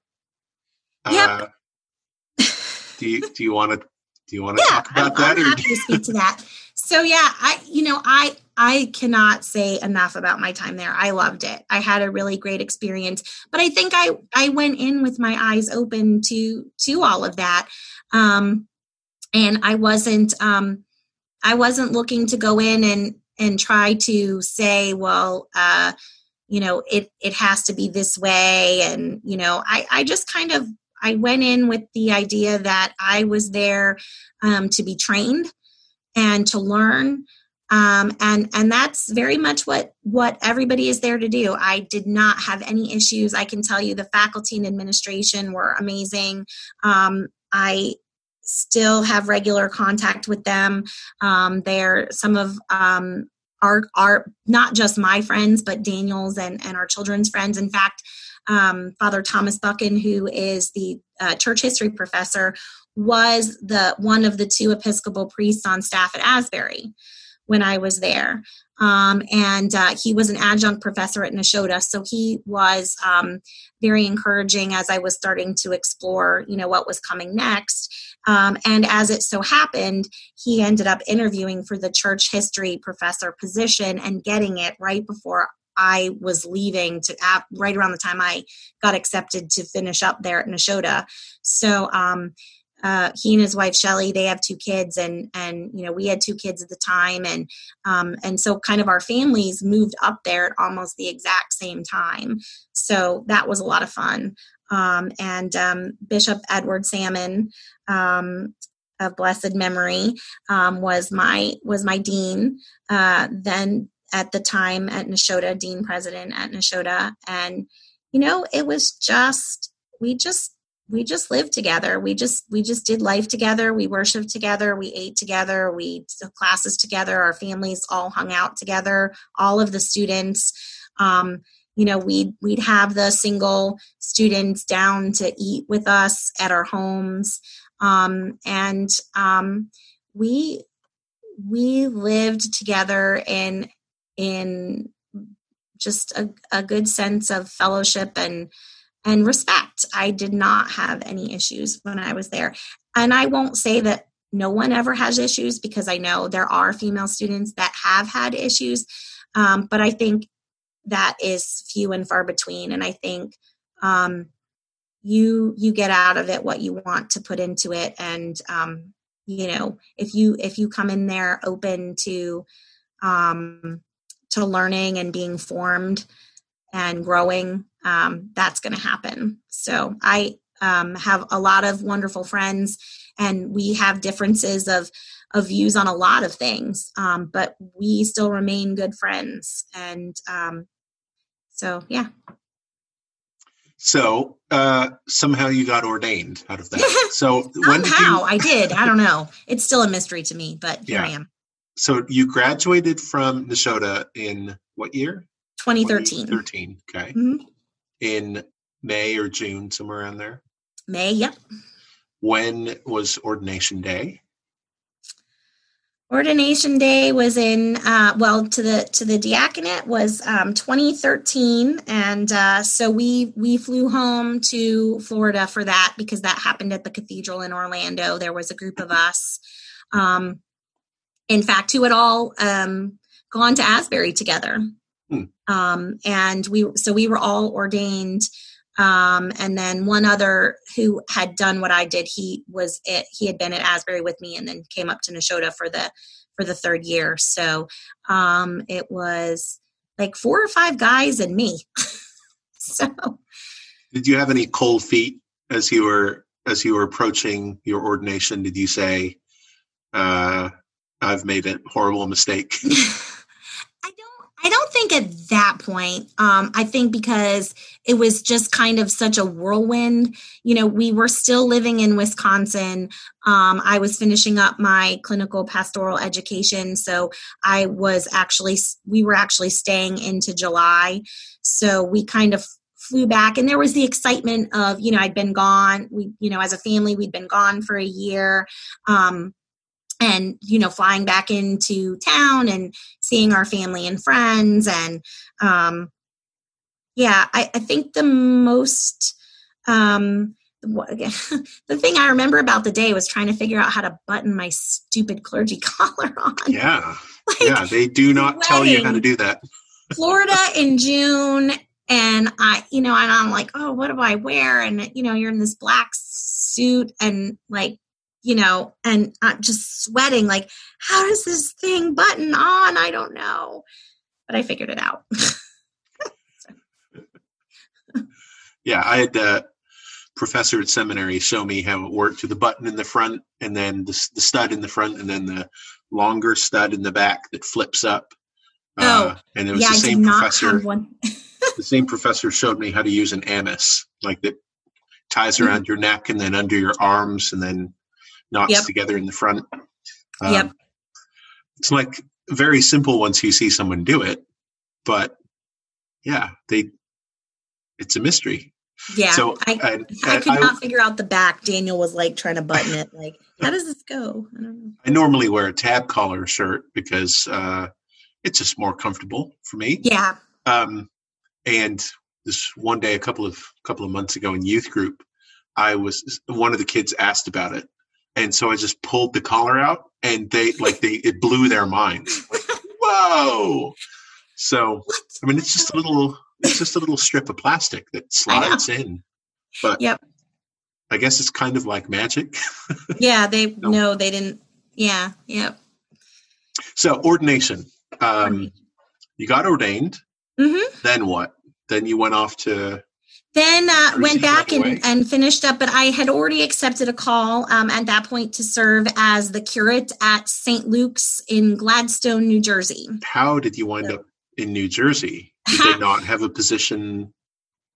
Yep. Uh, do you do you want to do you want to yeah, talk about I'm, that? I'm happy to speak to that. So yeah, I you know I I cannot say enough about my time there. I loved it. I had a really great experience, but I think I I went in with my eyes open to to all of that, um, and I wasn't um, I wasn't looking to go in and and try to say, well, uh, you know, it it has to be this way, and you know, I I just kind of I went in with the idea that I was there um, to be trained and to learn um, and and that's very much what what everybody is there to do. I did not have any issues. I can tell you the faculty and administration were amazing. Um, i still have regular contact with them. Um, they're some of um, our our not just my friends but daniel's and and our children's friends. In fact um, father thomas buchan who is the uh, church history professor was the one of the two episcopal priests on staff at asbury when I was there. Um, and uh, he was an adjunct professor at Nashotah, so he was um, very encouraging as I was starting to explore, you know, what was coming next. Um, and as it so happened, he ended up interviewing for the church history professor position and getting it right before I was leaving to right around the time I got accepted to finish up there at Nashotah. So um, uh, he and his wife Shelly, they have two kids, and and you know we had two kids at the time, and um, and so kind of our families moved up there at almost the exact same time. So that was a lot of fun. Um, and um, Bishop Edward Salmon um, of blessed memory um, was my was my dean uh, then at the time at Nashotah, dean president at Nashotah, and you know it was just we just we just lived together. We just we just did life together. We worshiped together. We ate together. We took classes together. Our families all hung out together all of the students. Um, you know we'd we'd have the single students down to eat with us at our homes. Um, and um, we we lived together in in just a, a good sense of fellowship and and respect. I did not have any issues when I was there. And I won't say that no one ever has issues because I know there are female students that have had issues. Um, but I think that is few and far between. And I think um, you you get out of it what you want to put into it. And um, you know, if you if you come in there open to um, to learning and being formed and growing, um, that's going to happen. So I um, have a lot of wonderful friends, and we have differences of of views on a lot of things, um, but we still remain good friends. And um, so, yeah. So uh, somehow you got ordained out of that. [laughs] So when did you... I did. I don't know. It's still a mystery to me, but here Yeah. I am. So you graduated from Nashotah in what year? 2013. 2013. Okay. Mhm. In May or June, somewhere around there. May. Yep. When was ordination day? Ordination day was in uh, well to the to the diaconate was um, 2013, and uh, so we we flew home to Florida for that because that happened at the cathedral in Orlando. There was a group of us, um, in fact, who had all um, gone to Asbury together, Hmm. um, and we so we were all ordained. Um, and then one other who had done what I did, he was it, he had been at Asbury with me, and then came up to Nashotah for the for the third year. So um, it was like four or five guys and me. [laughs] so Did you have any cold feet as you were as you were approaching your ordination? Did you say, uh, "I've made a horrible mistake"? [laughs] I don't think at that point. Um, I think because it was just kind of such a whirlwind. You know, we were still living in Wisconsin. Um, I was finishing up my clinical pastoral education, so I was actually we were actually staying into July. So we kind of flew back and there was the excitement of you know i'd been gone we you know as a family we'd been gone for a year um, and you know flying back into town and seeing our family and friends and um, yeah I, I think the most um, [laughs] the thing I remember about the day was trying to figure out how to button my stupid clergy [laughs] collar on. Yeah. Like, yeah, they do not wedding, tell you how to do that. Florida [laughs] in June, and I, you know, and I'm like, oh, what do I wear? And, you know, you're in this black suit and like, you know, and I'm just sweating. Like, how does this thing button on? I don't know. But I figured it out. [laughs] yeah, I had, uh, professor at seminary show me how it worked with the button in the front and then the, the stud in the front and then the longer stud in the back that flips up. Oh, uh, and it was yeah, the same professor. [laughs] the same professor showed me how to use an amice, like that ties mm-hmm. around mm-hmm. your neck and then under your arms and then knots yep. together in the front. Um, yep. It's like very simple once you see someone do it, but yeah, they. It's a mystery. Yeah, so I, and, I could I, not figure out the back. Daniel was like trying to button it. Like, how does this go? I don't know. I normally wear a tab collar shirt because uh, it's just more comfortable for me. Yeah. Um, and this one day, a couple of couple of months ago in youth group, I was one of the kids asked about it, and so I just pulled the collar out, and they like they it blew their minds. Like, Whoa! So I mean, it's just a little it's just a little strip of plastic that slides in. But yep. I guess it's kind of like magic. [laughs] yeah, they no. no, they didn't. Yeah, yep. So ordination. Um, you got ordained. Mm-hmm. Then what? Then you went off to. Then uh, went back and, and finished up, but I had already accepted a call um, at that point to serve as the curate at St. Luke's in Gladstone, New Jersey. How did you wind so. up in New Jersey? Did they not have a position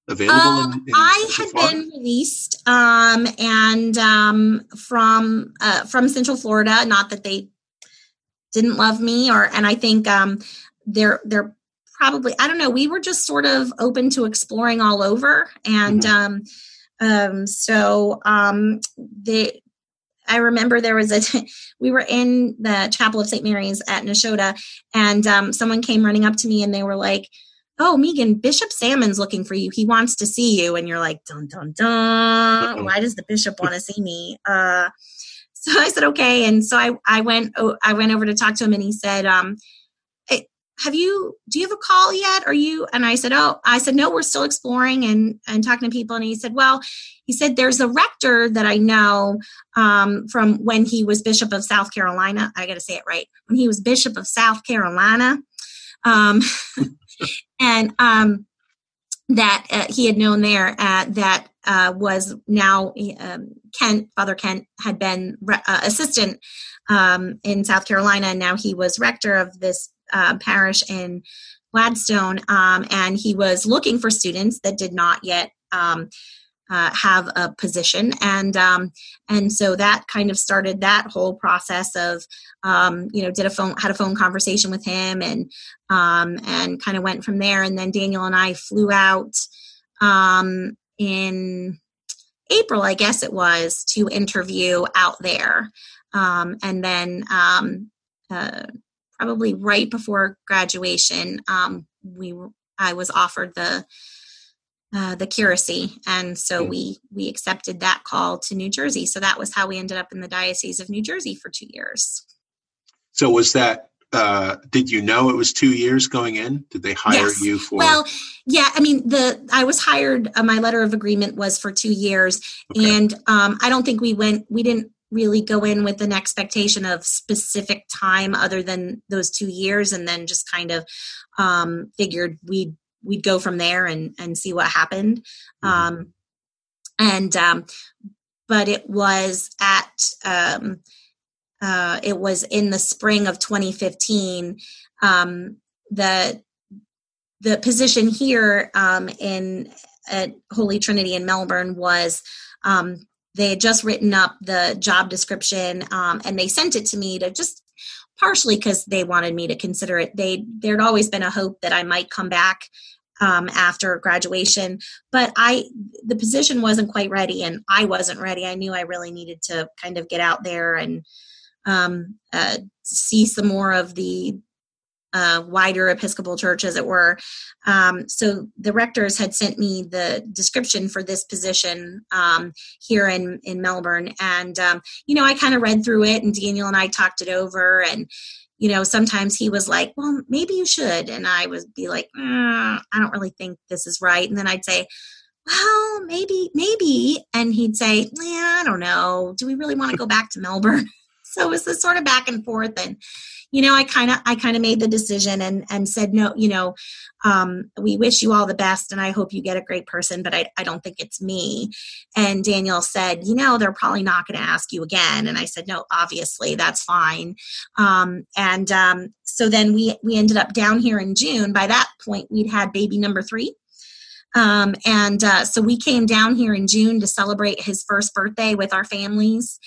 available? Um, in, in I had been released, um, and um, from uh, from Central Florida. Not that they didn't love me, or and I think um, they're they're probably I don't know. We were just sort of open to exploring all over, and mm-hmm. um, um, so um, they I remember there was a [laughs] we were in the chapel of St. Mary's at Nashotah and um, someone came running up to me and they were like, oh Meghan bishop salmon's looking for you he wants to see you and you're like dun dun dun why does the bishop want to see me uh, [laughs] so i said okay and so i i went i went over to talk to him and he said um have you do you have a call yet? Are you and i said oh i said no we're still exploring and and talking to people. And he said well he said there's a rector that i know um, from when he was bishop of south carolina. I gotta say it right. When he was bishop of south carolina um, [laughs] and um, that uh, he had known there uh, that uh, was now um, Kent, Father Kent, had been re- uh, assistant um, in South Carolina, and now he was rector of this uh, parish in Gladstone, um, and he was looking for students that did not yet um, uh, have a position. And um, and so that kind of started that whole process of um, you know did a phone had a phone conversation with him and um, and kind of went from there. And then Daniel and I flew out um, in April I guess it was to interview out there. Um, and then um, uh, probably right before graduation we I was offered the uh, the curacy, and so mm. we we accepted that call to New Jersey. So that was how we ended up in the Diocese of New Jersey for two years. So was that? Uh, did you know it was two years going in? Did they hire yes. you for? Well, yeah. I mean, the I was hired. Uh, my letter of agreement was for two years, okay. and um, I don't think we went. We didn't really go in with an expectation of specific time other than those two years and then just kind of um, figured we'd we'd go from there and and see what happened. Mm-hmm. Um, and um, but it was at um, uh, it was in the spring of 2015. Um, the the position here um, in at Holy Trinity in Melbourne was um, they had just written up the job description um, and they sent it to me to just partially because they wanted me to consider it they there'd always been a hope that i might come back um, after graduation. But I, the position wasn't quite ready, and I wasn't ready. I knew I really needed to kind of get out there and um, uh, see some more of the uh, wider Episcopal church, as it were. Um, so the rectors had sent me the description for this position um, here in in Melbourne, and um, you know I kind of read through it, and Daniel and I talked it over, and you know sometimes he was like, "Well, maybe you should," and I would be like, mm, "I don't really think this is right," and then I'd say. Well, maybe, maybe. And he'd say, Yeah, I don't know. Do we really want to go back to Melbourne? [laughs] so it was this sort of back and forth. And you know, I kind of I kind of made the decision and and said no, you know, um, we wish you all the best and I hope you get a great person, but I, I don't think it's me. And Daniel said, you know, they're probably not going to ask you again. And I said, no, obviously that's fine. Um, and um, so then we we ended up down here in June. By that point, we'd had baby number three. Um, and uh, so we came down here in June to celebrate his first birthday with our families.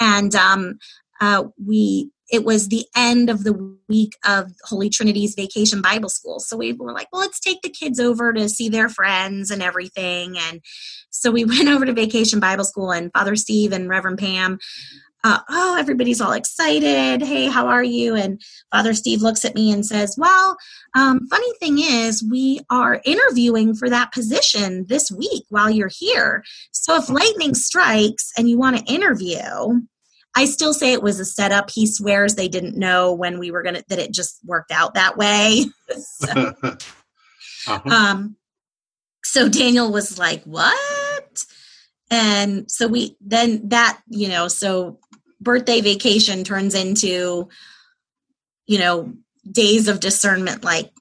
And um, uh, we it was the end of the week of Holy Trinity's vacation Bible school. So we were like, well, let's take the kids over to see their friends and everything. And so we [laughs] went over to vacation Bible school, and Father Steve and Reverend Pam. Uh, oh, everybody's all excited. Hey, how are you? And Father Steve looks at me and says, Well, um, funny thing is, we are interviewing for that position this week while you're here. So if lightning strikes and you want to interview, I still say it was a setup. He swears they didn't know when we were gonna that it just worked out that way. [laughs] so, [laughs] uh-huh. um, so Daniel was like, "What?" And so we then that you know so birthday vacation turns into you know days of discernment like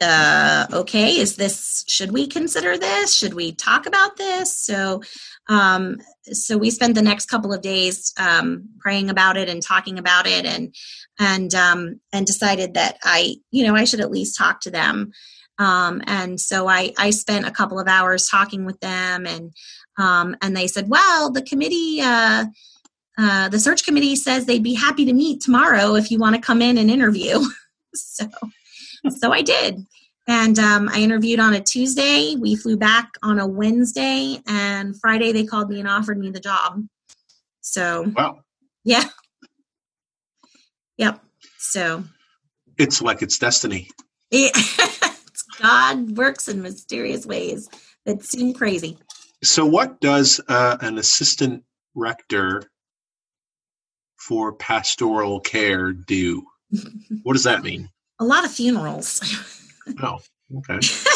uh okay is this should we consider this should we talk about this so um so we spent the next couple of days um, praying about it and talking about it and and um, and decided that I you know I should at least talk to them. Um, and so I I spent a couple of hours talking with them and um, and they said well the committee uh, uh, the search committee says they'd be happy to meet tomorrow if you want to come in and interview. [laughs] So so I did and um, I interviewed on a Tuesday. We flew back on a Wednesday, and Friday they called me and offered me the job. So, wow. Yeah. Yep. So, it's like it's destiny. It, [laughs] God works in mysterious ways that seem crazy. So, what does uh, an assistant rector for pastoral care do? [laughs] what does that mean? A lot of funerals. [laughs] Oh, okay. [laughs]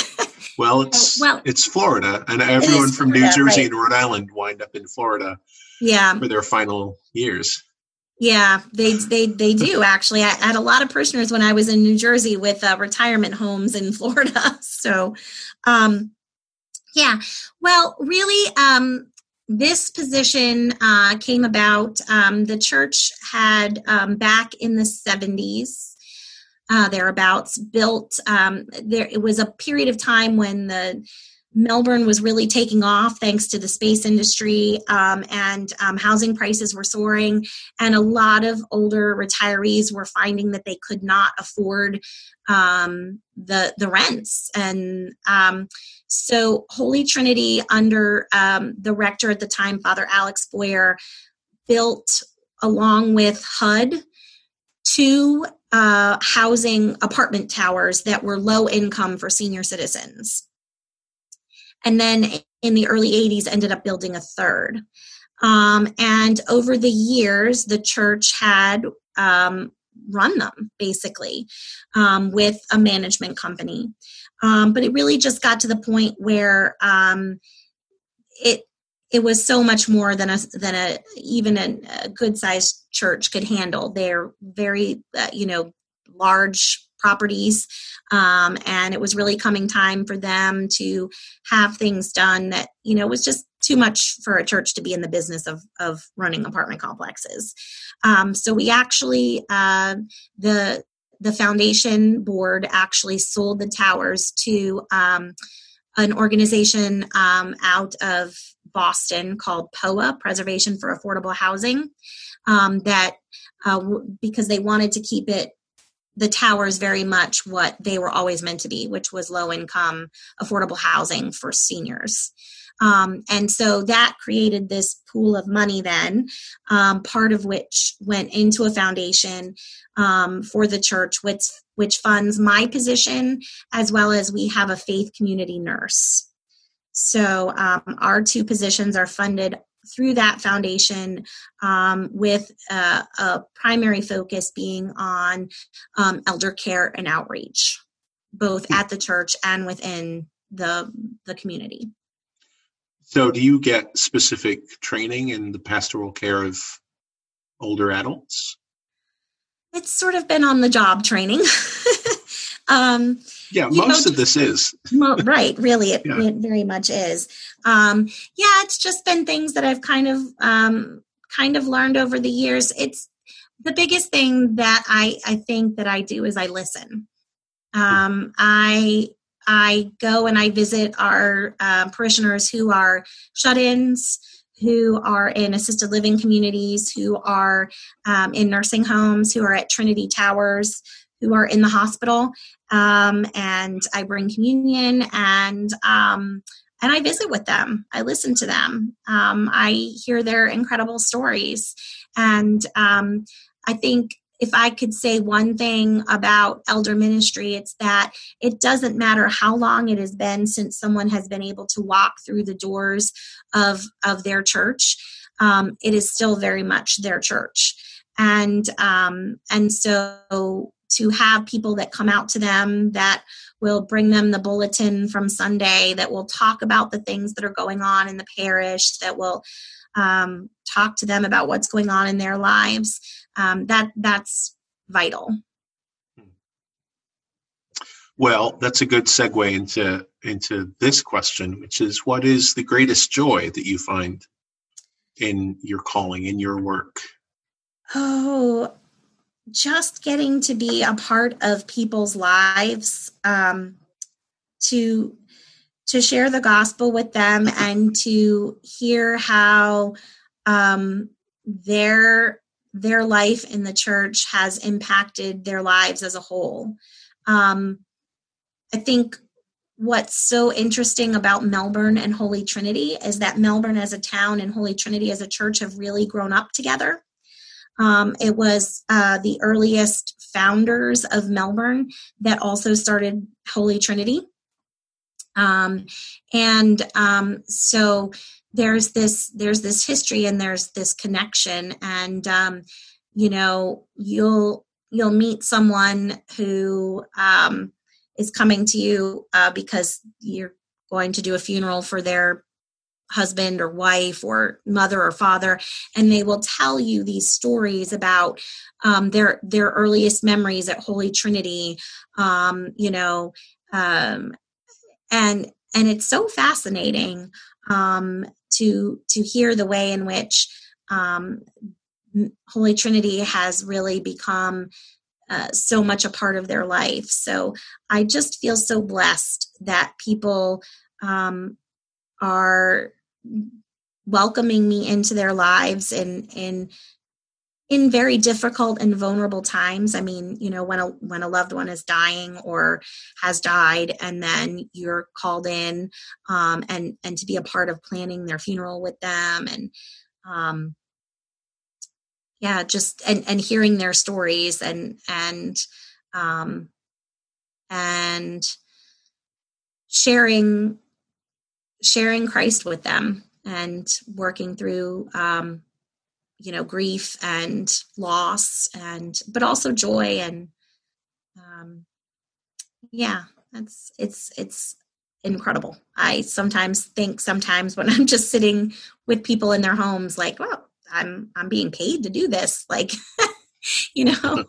Well, it's well, it's Florida, and everyone from New Jersey right. and Rhode Island wind up in Florida. Yeah, for their final years. Yeah, they they they do [laughs] actually. I had a lot of parishioners when I was in New Jersey with uh, retirement homes in [laughs] Florida. So, um, yeah. Well, really, um, this position uh, came about. Um, the church had um, back in the seventies uh, thereabouts built um, there it was a period of time when the melbourne was really taking off thanks to the space industry um, and um, housing prices were soaring and a lot of older retirees were finding that they could not afford um, the the rents. And um, so holy trinity under um, the rector at the time father alex boyer built along with hud two uh, housing apartment towers that were low income for senior citizens. And then in the early 80s, ended up building a third. Um, and over the years, the church had um, run them basically um, with a management company. Um, but it really just got to the point where um, it it was so much more than a than a even a, a good sized church could handle. They're very uh, you know large properties um, and it was really coming time for them to have things done that you know was just too much for a church to be in the business of of running apartment complexes um, so we actually uh, the the foundation board actually sold the towers to um, an organization um, out of Boston called POA, Preservation for Affordable Housing, um, that uh, because they wanted to keep it the towers very much what they were always meant to be, which was low income, affordable housing for seniors. Um, and so that created this pool of money then, um, part of which went into a foundation um, for the church, which, which funds my position, as well as we have a faith community nurse. So um, our two positions are funded through that foundation um, with a, a, primary focus being on um, elder care and outreach, both at the church and within the the community. So, do you get specific training in the pastoral care of older adults? It's sort of been on the job training. [laughs] um, yeah, most know, of this is. right, really, it, [laughs] yeah. it, very much is. Um, yeah, it's just been things that I've kind of um, kind of learned over the years. It's the biggest thing that I I think that I do is I listen. Um, I I go and I visit our uh, parishioners who are shut-ins, who are in assisted living communities, who are um, in nursing homes, who are at Trinity Towers, who are in the hospital, um, and I bring communion and um, and I visit with them. I listen to them. Um, I hear their incredible stories, and um, I think if I could say one thing about elder ministry, it's that it doesn't matter how long it has been since someone has been able to walk through the doors of of their church. Um, it is still very much their church, and um, and so to have people that come out to them that will bring them the bulletin from Sunday, that will talk about the things that are going on in the parish, that will um, talk to them about what's going on in their lives. Um, that that's vital. Well, that's a good segue into into this question, which is, what is the greatest joy that you find in your calling, in your work? Oh, just getting to be a part of people's lives um, to to share the gospel with them and to hear how um, their their life in the church has impacted their lives as a whole. Um, i think what's so interesting about melbourne and holy trinity is that melbourne as a town and holy trinity as a church have really grown up together um, it was uh, the earliest founders of Melbourne that also started Holy Trinity. Um, and um, so there's this there's this history and there's this connection and um, you know you'll you'll meet someone who um, is coming to you uh, because you're going to do a funeral for their husband or wife or mother or father and they will tell you these stories about um, their their earliest memories at holy trinity um, you know um, and and it's so fascinating um, to to hear the way in which um, holy trinity has really become uh, so much a part of their life. So i just feel so blessed that people um, are welcoming me into their lives and in in very difficult and vulnerable times. I mean you know when a when a loved one is dying or has died and then you're called in um, and and to be a part of planning their funeral with them and um, yeah just and and hearing their stories and and um, and sharing sharing Christ with them and working through um, you know grief and loss and but also joy and um, yeah that's it's it's incredible. I sometimes think sometimes when [laughs] i'm just sitting with people in their homes like well i'm i'm being paid to do this like [laughs] you know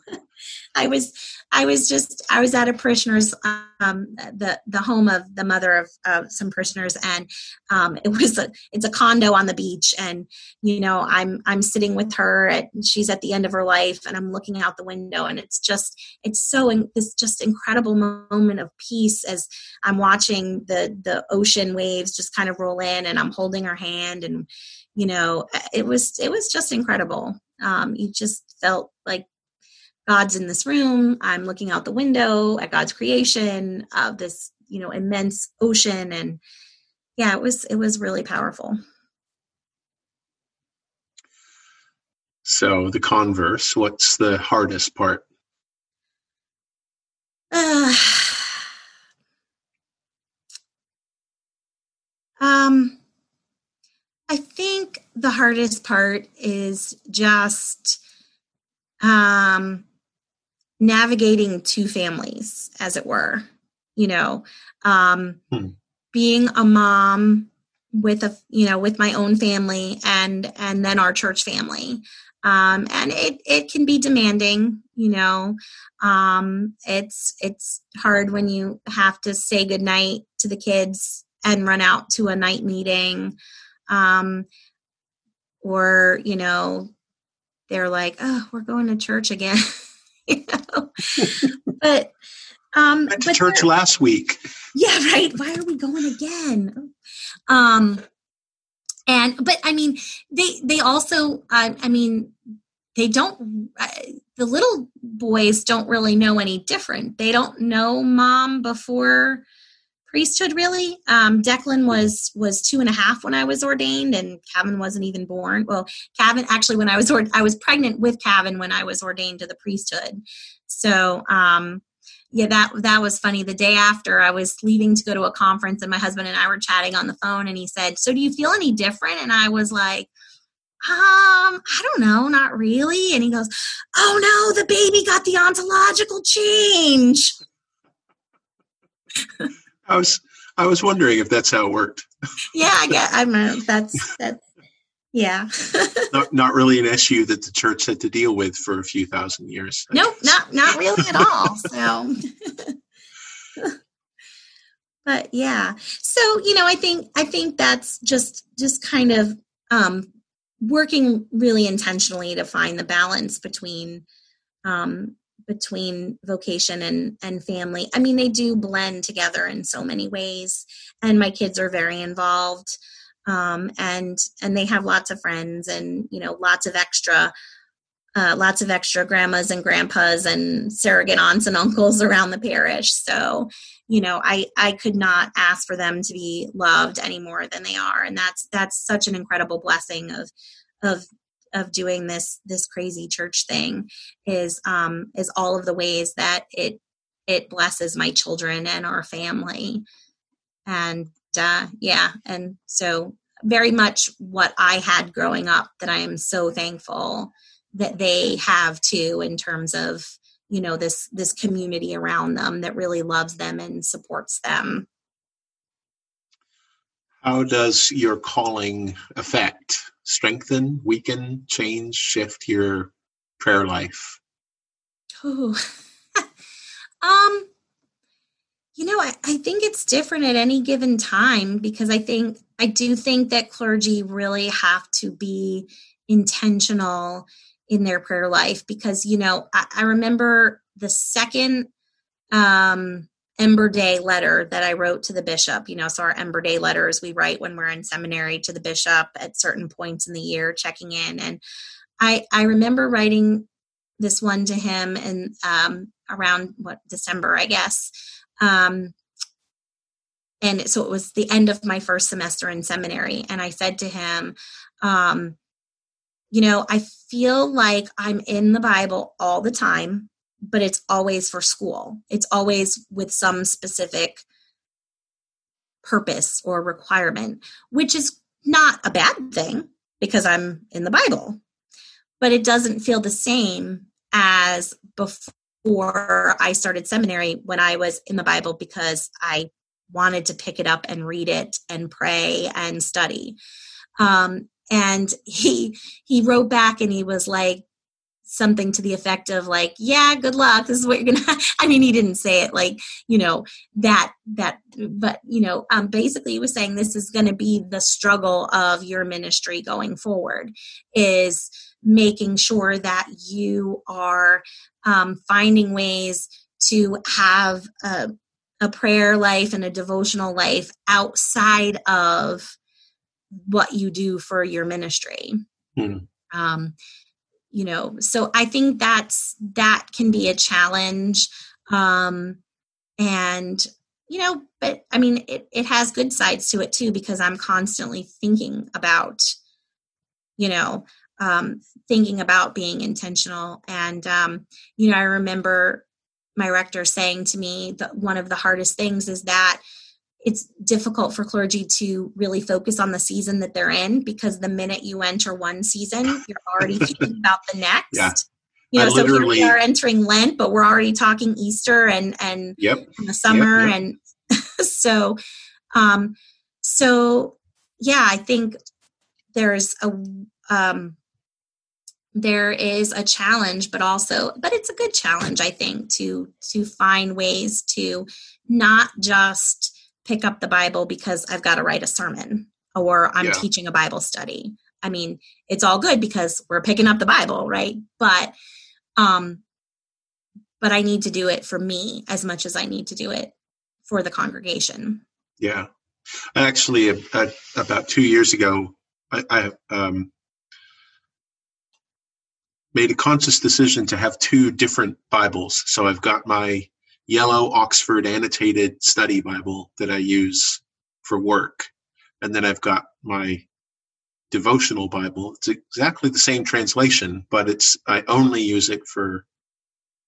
i was I was just I was at a parishioner's um, the the home of the mother of uh, some parishioners, and um, it was a it's a condo on the beach, and you know I'm I'm sitting with her, at, she's at the end of her life, and I'm looking out the window, and it's just it's so in, this just incredible moment of peace as I'm watching the the ocean waves just kind of roll in, and I'm holding her hand, and you know it was it was just incredible. Um, you just felt God's in this room. I'm looking out the window at God's creation of this, you know, immense ocean. And yeah, it was, it was really powerful. So the converse, what's the hardest part? Uh, [sighs] um, I think the hardest part is just um, navigating two families, as it were. You know, um, hmm. being a mom with a you know with my own family and and then our church family um, and it it can be demanding you know um, it's it's hard when you have to say goodnight to the kids and run out to a night meeting um, or you know they're like oh we're going to church again [laughs] you [laughs] know but um went to church last week. Yeah right. Why are we going again? Um and but i mean they they also i, I mean they don't the little boys don't really know any different. They don't know mom before priesthood really. Um, declan was was two and a half when i was ordained and Kevin wasn't even born. Well Kevin actually when i was or- i was pregnant with Kevin when i was ordained to the priesthood. So um, yeah that that was funny. The day after i was leaving to go to a conference and my husband and i were chatting on the phone and he said so do you feel any different? And i was like um i don't know not really. And he goes oh no the baby got the ontological change [laughs] I was I was wondering if that's how it worked. yeah, I get. I'm a, [laughs] that's that's yeah. [laughs] not not really an issue that the church had to deal with for a few thousand years. Nope, not not really at all. So. [laughs] but yeah so you know i think i think that's just just kind of um working really intentionally to find the balance between um between vocation and and family. I mean they do blend together in so many ways and my kids are very involved um, and and they have lots of friends and you know lots of extra uh, lots of extra grandmas and grandpas and surrogate aunts and [laughs] uncles around the parish. So you know i i could not ask for them to be loved any more than they are. And that's that's such an incredible blessing of of of doing this this crazy church thing is um is all of the ways that it it blesses my children and our family. And uh yeah and so very much what i had growing up that i am so thankful that they have too in terms of you know this this community around them that really loves them and supports them how does your calling affect strengthen, weaken, change, shift your prayer life? Oh, [laughs] um, you know, I, I think it's different at any given time because I think I do think that clergy really have to be intentional in their prayer life because you know I, I remember the second um Ember Day letter that I wrote to the bishop. You know, so our Ember Day letters we write when we're in seminary to the bishop at certain points in the year, checking in. And I I remember writing this one to him in um, around what December, I guess. Um, and so it was the end of my first semester in seminary, and I said to him, um, you know, I feel like I'm in the Bible all the time but it's always for school. It's always with some specific purpose or requirement, which is not a bad thing because I'm in the Bible. But it doesn't feel the same as before I started seminary when I was in the Bible because I wanted to pick it up and read it and pray and study. Um, and he he wrote back and he was like something to the effect of like yeah good luck this is what you're gonna [laughs] i mean he didn't say it like you know that that but you know um basically he was saying this is going to be the struggle of your ministry going forward is making sure that you are um, finding ways to have a, a prayer life and a devotional life outside of what you do for your ministry mm. um, you know so i think that's that can be a challenge um and you know but i mean it, it has good sides to it too because i'm constantly thinking about you know um thinking about being intentional. And um you know i remember my rector saying to me that one of the hardest things is that it's difficult for clergy to really focus on the season that they're in because the minute you enter one season, you're already [laughs] thinking about the next. Yeah. You know, so here we are entering Lent, but we're already talking Easter and and yep. the summer, yep, yep. and [laughs] so, um, so yeah, I think there's a um, there is a challenge, but also, but it's a good challenge, I think, to to find ways to not just pick up the Bible because I've got to write a sermon or I'm yeah. teaching a Bible study. I mean, it's all good because we're picking up the Bible, right? But um but I need to do it for me as much as I need to do it for the congregation. Yeah. Actually, about two years ago, I, I um, made a conscious decision to have two different Bibles. So I've got my yellow Oxford annotated study Bible that I use for work. And then I've got my devotional Bible. It's exactly the same translation, but it's I only use it for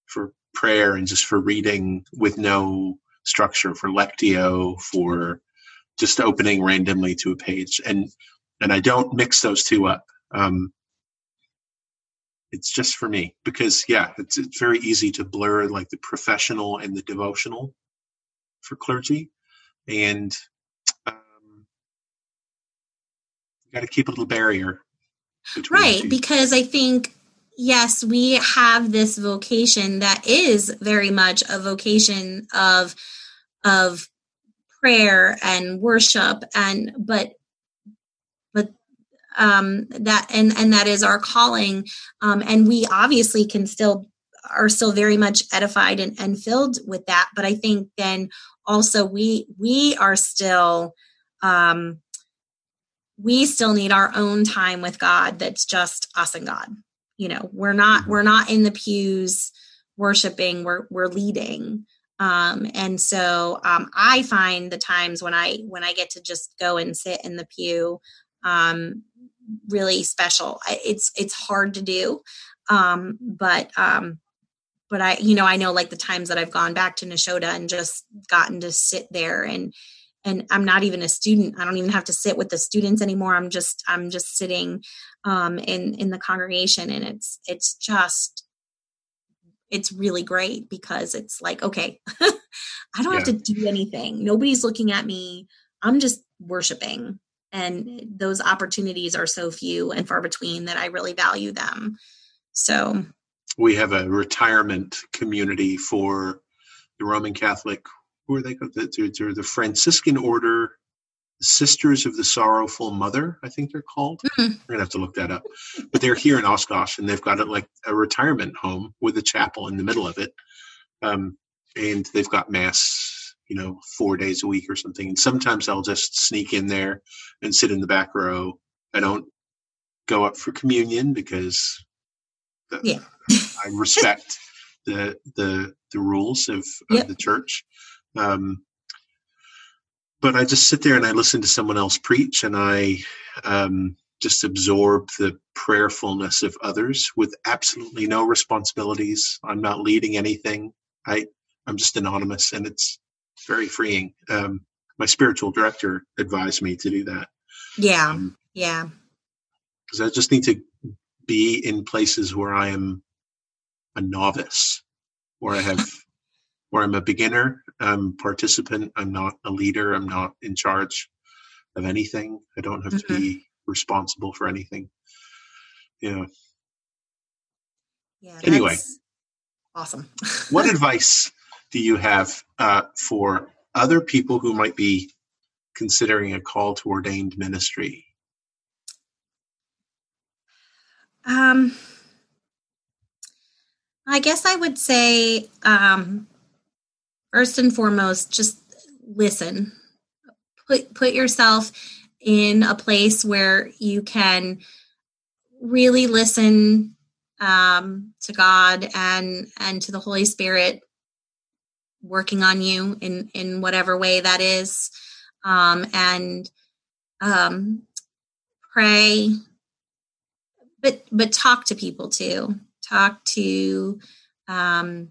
for prayer and just for reading with no structure for lectio for just opening randomly to a page and and I don't mix those two up. Um, it's just for me because yeah it's, it's very easy to blur like the professional and the devotional for clergy. And um, you got to keep a little barrier right because i think yes we have this vocation that is very much a vocation of of prayer and worship and but um, that and and that is our calling. Um, and we obviously can still are still very much edified and, and filled with that. But i think then also we we are still um, we still need our own time with god that's just us and god. You know we're not we're not in the pews worshiping we're we're leading. Um, and so um, i find the times when i when i get to just go and sit in the pew um, really special. It's it's hard to do, um, but um, but I you know I know like the times that I've gone back to Nashotah and just gotten to sit there and and I'm not even a student. I don't even have to sit with the students anymore. I'm just I'm just sitting um, in in the congregation, and it's it's just it's really great because it's like okay, [laughs] I don't yeah. have to do anything. Nobody's looking at me. I'm just worshiping and those opportunities are so few and far between that I really value them. So we have a retirement community for the Roman Catholic. Who are they? They're the Franciscan Order Sisters of the Sorrowful Mother, I think they're called. Mm-hmm. We're gonna have to look that up. But they're here in Oshkosh, and they've got it like a retirement home with a chapel in the middle of it. Um, and they've got mass you know, four days a week or something. And sometimes I'll just sneak in there and sit in the back row. I don't go up for communion because the, yeah. I respect the the the rules of, of yep. the church. Um, but I just sit there and I listen to someone else preach, and I um, just absorb the prayerfulness of others with absolutely no responsibilities. I'm not leading anything. I I'm just anonymous, and it's very freeing. Um, my spiritual director advised me to do that. Yeah, um, yeah. Because I just need to be in places where I am a novice, where I have, [laughs] where I'm a beginner, I'm participant. I'm not a leader. I'm not in charge of anything. I don't have mm-hmm. to be responsible for anything. Yeah. Yeah. Anyway. Awesome. [laughs] what advice do you have uh, for other people who might be considering a call to ordained ministry? Um, I guess I would say, um, first and foremost, just listen. Put put yourself in a place where you can really listen um, to God and and to the Holy Spirit working on you in in whatever way that is. Um, and um, pray but but talk to people too. Talk to um,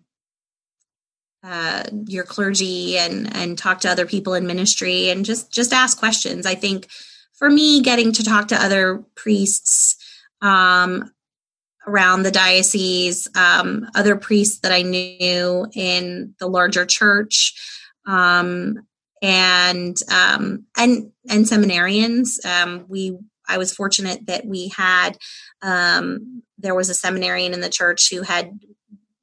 uh, your clergy and and talk to other people in ministry and just just ask questions. I think for me getting to talk to other priests um, around the diocese, um, other priests that I knew in the larger church, um, and um, and and seminarians. Um, we I was fortunate that we had um, there was a seminarian in the church who had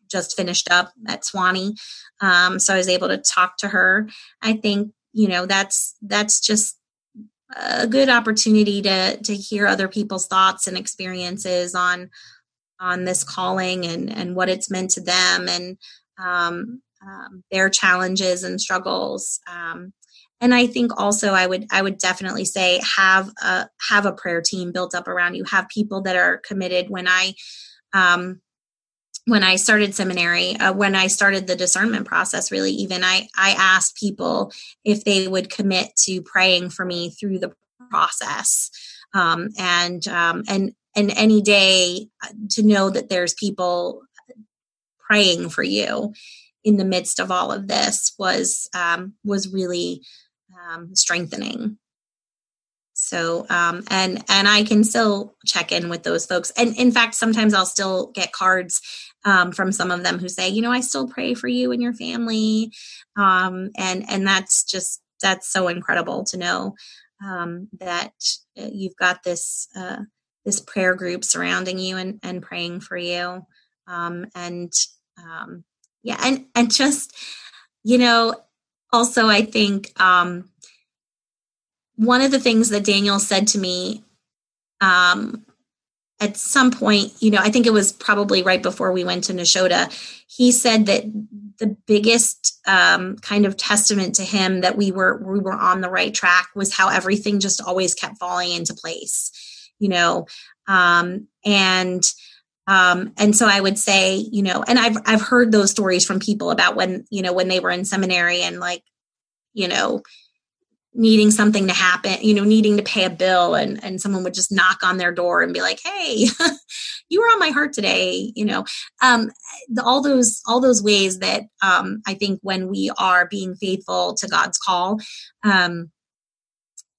just finished up at Sewanee, um, so I was able to talk to her. I think you know that's that's just a good opportunity to to hear other people's thoughts and experiences on on this calling and and what it's meant to them and um, um, their challenges and struggles. Um, and I think also I would I would definitely say have a have a prayer team built up around you. Have people that are committed. When I um, when I started seminary, uh, when I started the discernment process, really, even I I asked people if they would commit to praying for me through the process, um, and um, and and any day uh, to know that there's people praying for you in the midst of all of this was um, was really um, strengthening. So um, and and i can still check in with those folks. And in fact sometimes i'll still get cards um, from some of them who say you know i still pray for you and your family. Um, and and that's just that's so incredible to know um, that uh, you've got this uh, this prayer group surrounding you and, and praying for you. Um, and um, yeah, and, and just, you know, also I think um, one of the things that Daniel said to me um, at some point, you know, I think it was probably right before we went to Nashotah, he said that the biggest um, kind of testament to him that we were we were on the right track was how everything just always kept falling into place you know um, and um, and so I would say, you know, and I've I've heard those stories from people about when you know when they were in seminary and like, you know, needing something to happen, you know, needing to pay a bill, and and someone would just knock on their door and be like, "Hey, [laughs] you were on my heart today," you know, um, the, all those all those ways that um, I think when we are being faithful to God's call, um,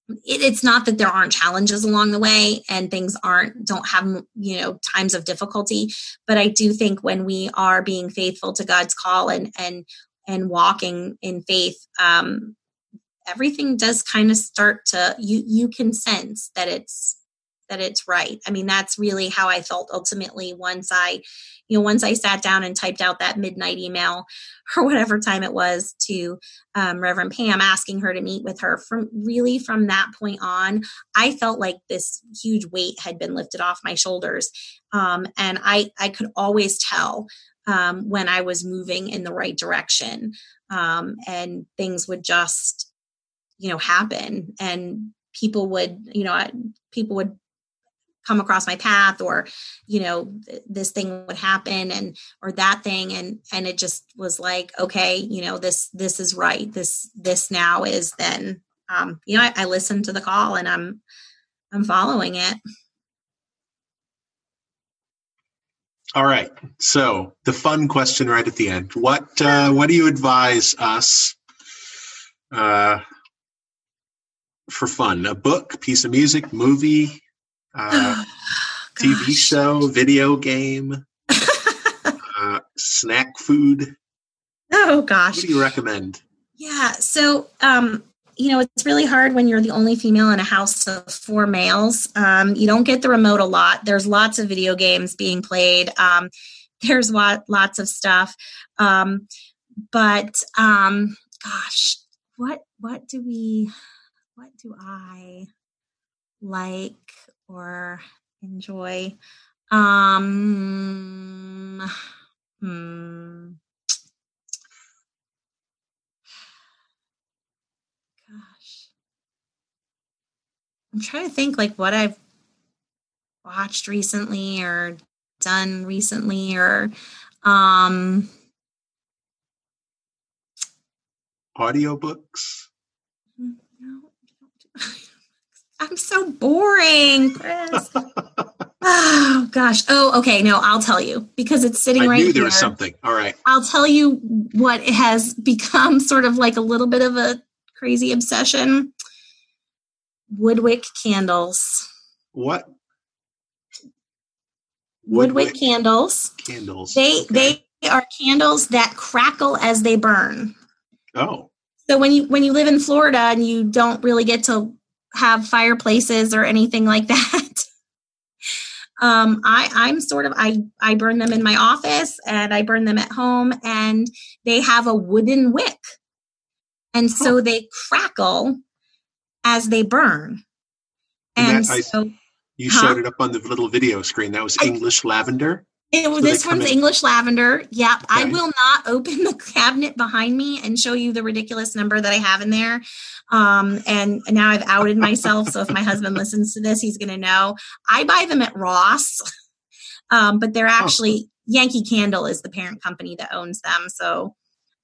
it, it's not that there aren't challenges along the way and things aren't don't have you know times of difficulty but i do think when we are being faithful to god's call and and and walking in faith um everything does kind of start to you you can sense that it's that it's right. I mean that's really how i felt ultimately once i you know once i sat down and typed out that midnight email [laughs] or whatever time it was to um, reverend pam asking her to meet with her. From really from that point on i felt like this huge weight had been lifted off my shoulders. Um, and i i could always tell um, when i was moving in the right direction um, and things would just you know happen. And people would you know people would come across my path or you know this thing would happen and or that thing. And and it just was like okay you know this this is right. This this now is then um you know I, I listened to the call and i'm i'm following it. All right. So the fun question right at the end. What uh what do you advise us uh for fun? A book piece of music movie uh, [sighs] TV show, video game, uh, snack food. Oh gosh. What do you recommend? Yeah. So, um, you know, it's really hard when you're the only female in a house of four males. Um, you don't get the remote a lot. There's lots of video games being played. Um, there's lot, lots of stuff. Um, but um, gosh, what what do we what do I like or enjoy. Um, hmm. Gosh. I'm trying to think like what I've watched recently or done recently or um audiobooks [laughs] i'm so boring chris. [laughs] Oh gosh. Oh okay. No i'll tell you. Because it's sitting I right knew here there was something. All right. I'll tell you what has become [laughs] sort of like a little bit of a crazy obsession. Woodwick candles. What? Woodwick, candles. candles. They Okay. they are candles that crackle as they burn. Oh. So when you when you live in florida and you don't really get to have fireplaces or anything like that [laughs] um i i'm sort of i i burn them in my office and i burn them at home and they have a wooden wick and so they crackle as they burn And and that- I- so you Huh? showed it up on the little video screen that was I- english lavender It, So this one's in- English lavender. Yep. I will not open the [laughs] cabinet behind me and show you the ridiculous number that I have in there. Um, and now I've outed myself. So if my husband listens to this, he's going to know. I buy them at Ross, [laughs] um, but they're actually Yankee Candle is the parent company that owns them. So,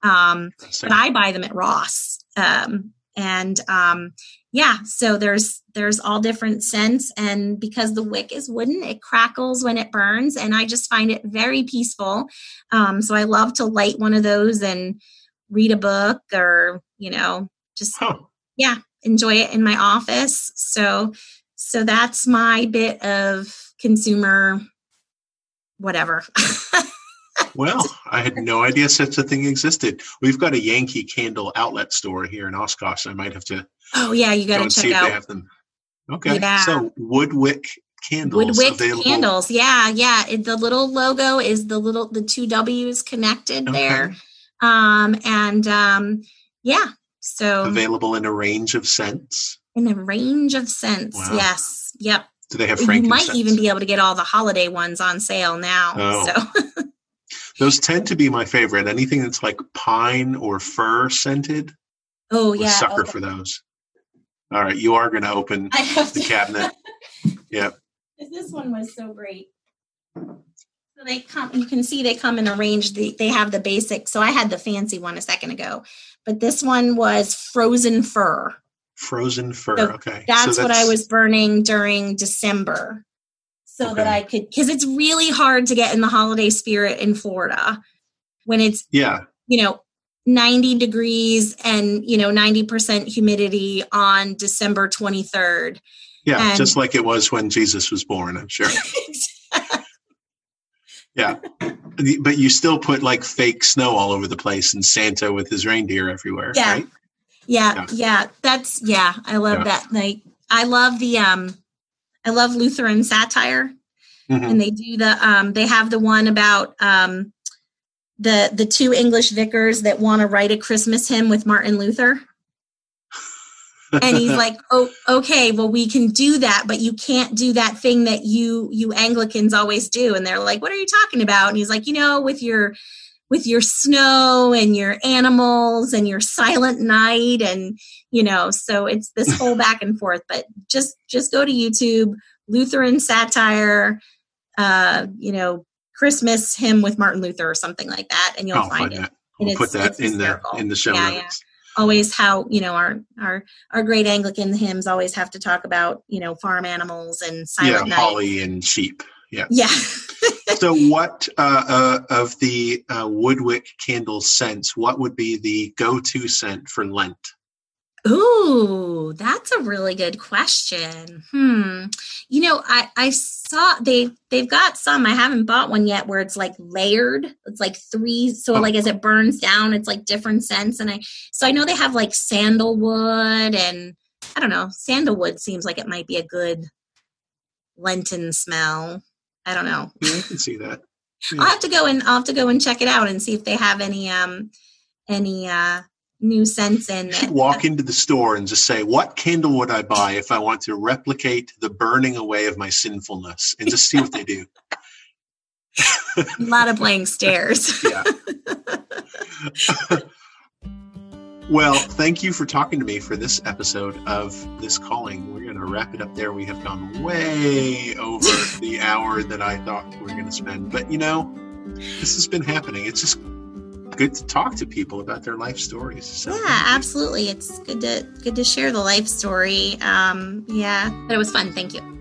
um, but I buy them at Ross. Um, and um, yeah, so there's there's all different scents, and because the wick is wooden, it crackles when it burns, and I just find it very peaceful. Um, so I love to light one of those and read a book, or you know, just huh. Enjoy it in my office. So so that's my bit of consumer whatever. [laughs] Well, I had no idea such a thing existed. We've got a Yankee Candle outlet store here in Oshkosh. I might have to oh yeah, you go got and to see check if they out have them. Okay, Yeah. so Woodwick candles Woodwick available. candles. Yeah, yeah. It, the little logo is the little the two W's connected there. Um and um yeah. So Available in a range of scents. in a range of scents. Wow. Yes. Yep. Do they have You might even be able to get all the holiday ones on sale now. Oh. So [laughs] Those tend to be my favorite. Anything that's like pine or fir scented, oh yeah. sucker okay. for those. All right, you are going to open I have the cabinet. [laughs] Yep. This one was so great. So they come, you can see they come in a range. They, they have the basic. So I had the fancy one a second ago, but this one was frozen fir. Frozen fir. So okay. That's, So what I was burning during December. So that I could, because it's really hard to get in the holiday spirit in Florida when it's, Yeah. you know, 90 degrees and, you know, 90% humidity on December 23rd. Yeah. And- just like it was when Jesus was born, I'm sure. [laughs] Yeah. But you still put like fake snow all over the place and Santa with his reindeer everywhere. Yeah. Right? Yeah, Yeah. yeah, that's yeah. I love Yeah. that. Like I love the um I love Lutheran satire Mhm. and they do the um they have the one about um the the two English vicars that want to write a Christmas hymn with Martin Luther. And he's [laughs] like, "Oh, okay, well we can do that, but you can't do that thing that you you Anglicans always do." And they're like, "What are you talking about?" And he's like, "You know, with your with your snow and your animals and your silent night and you know so it's this [laughs] whole back and forth but just just go to youtube lutheran satire uh you know christmas hymn with martin luther or something like that and you'll I'll find find it We'll put that in the in the show Yeah, notes. Always how you know our our our great anglican hymns always have to talk about you know farm animals and Yeah, silent night holly and sheep. Yeah. yeah [laughs] so what uh, uh, of the uh, woodwick candle scents what would be the go-to scent for lent Ooh, that's a really good question. Hmm. You know, I I saw they they've got some. I haven't bought one yet where it's like layered. It's like three. So Oh. like as it burns down, it's like different scents. And I so I know they have like sandalwood and I don't know. Sandalwood seems like it might be a good Lenten smell. I don't know. yeah, i can see that I'll have to go and I'll have to go and check it out and see if they have any um any uh new scents in you should walk into the store and just say what candle would i buy if i want to replicate the burning away of my sinfulness and just see what they do a lot of blank stares. yeah Well, thank you for talking to me for this episode of This Calling. We're going to wrap it up there. We have gone way over the hour that I thought we were going to spend. But, you know, this has been happening. It's just good to talk to people about their life stories. So. Yeah, absolutely. It's good to good to share the life story. Um, yeah, but it was fun. Thank you.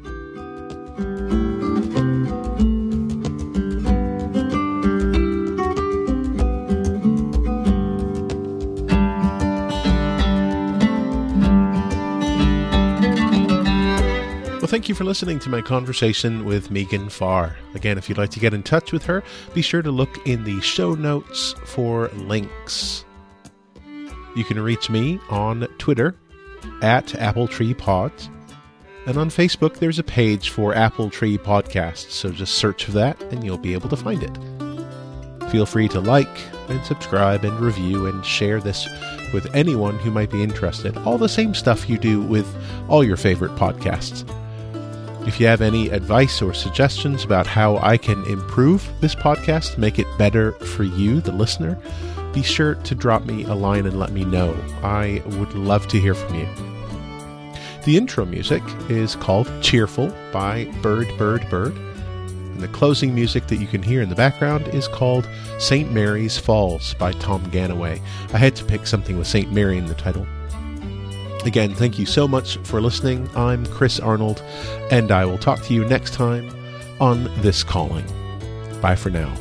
Thank you for listening to my conversation with Meghan Farr. Again, if you'd like to get in touch with her, be sure to look in the show notes for links. You can reach me on Twitter at Apple Tree Pods. And on Facebook, there's a page for Apple Tree Podcasts, so just search for that and you'll be able to find it. Feel free to like and subscribe and review and share this with anyone who might be interested. All the same stuff you do with all your favorite podcasts. If you have any advice or suggestions about how I can improve this podcast, make it better for you, the listener, be sure to drop me a line and let me know. I would love to hear from you. The intro music is called Cheerful by Bird Bird Bird. And the closing music that you can hear in the background is called St. Mary's Falls by Tom Ganaway. I had to pick something with St. Mary in the title. Again, thank you so much for listening. I'm Chris Arnold, and I will talk to you next time on This Calling. Bye for now.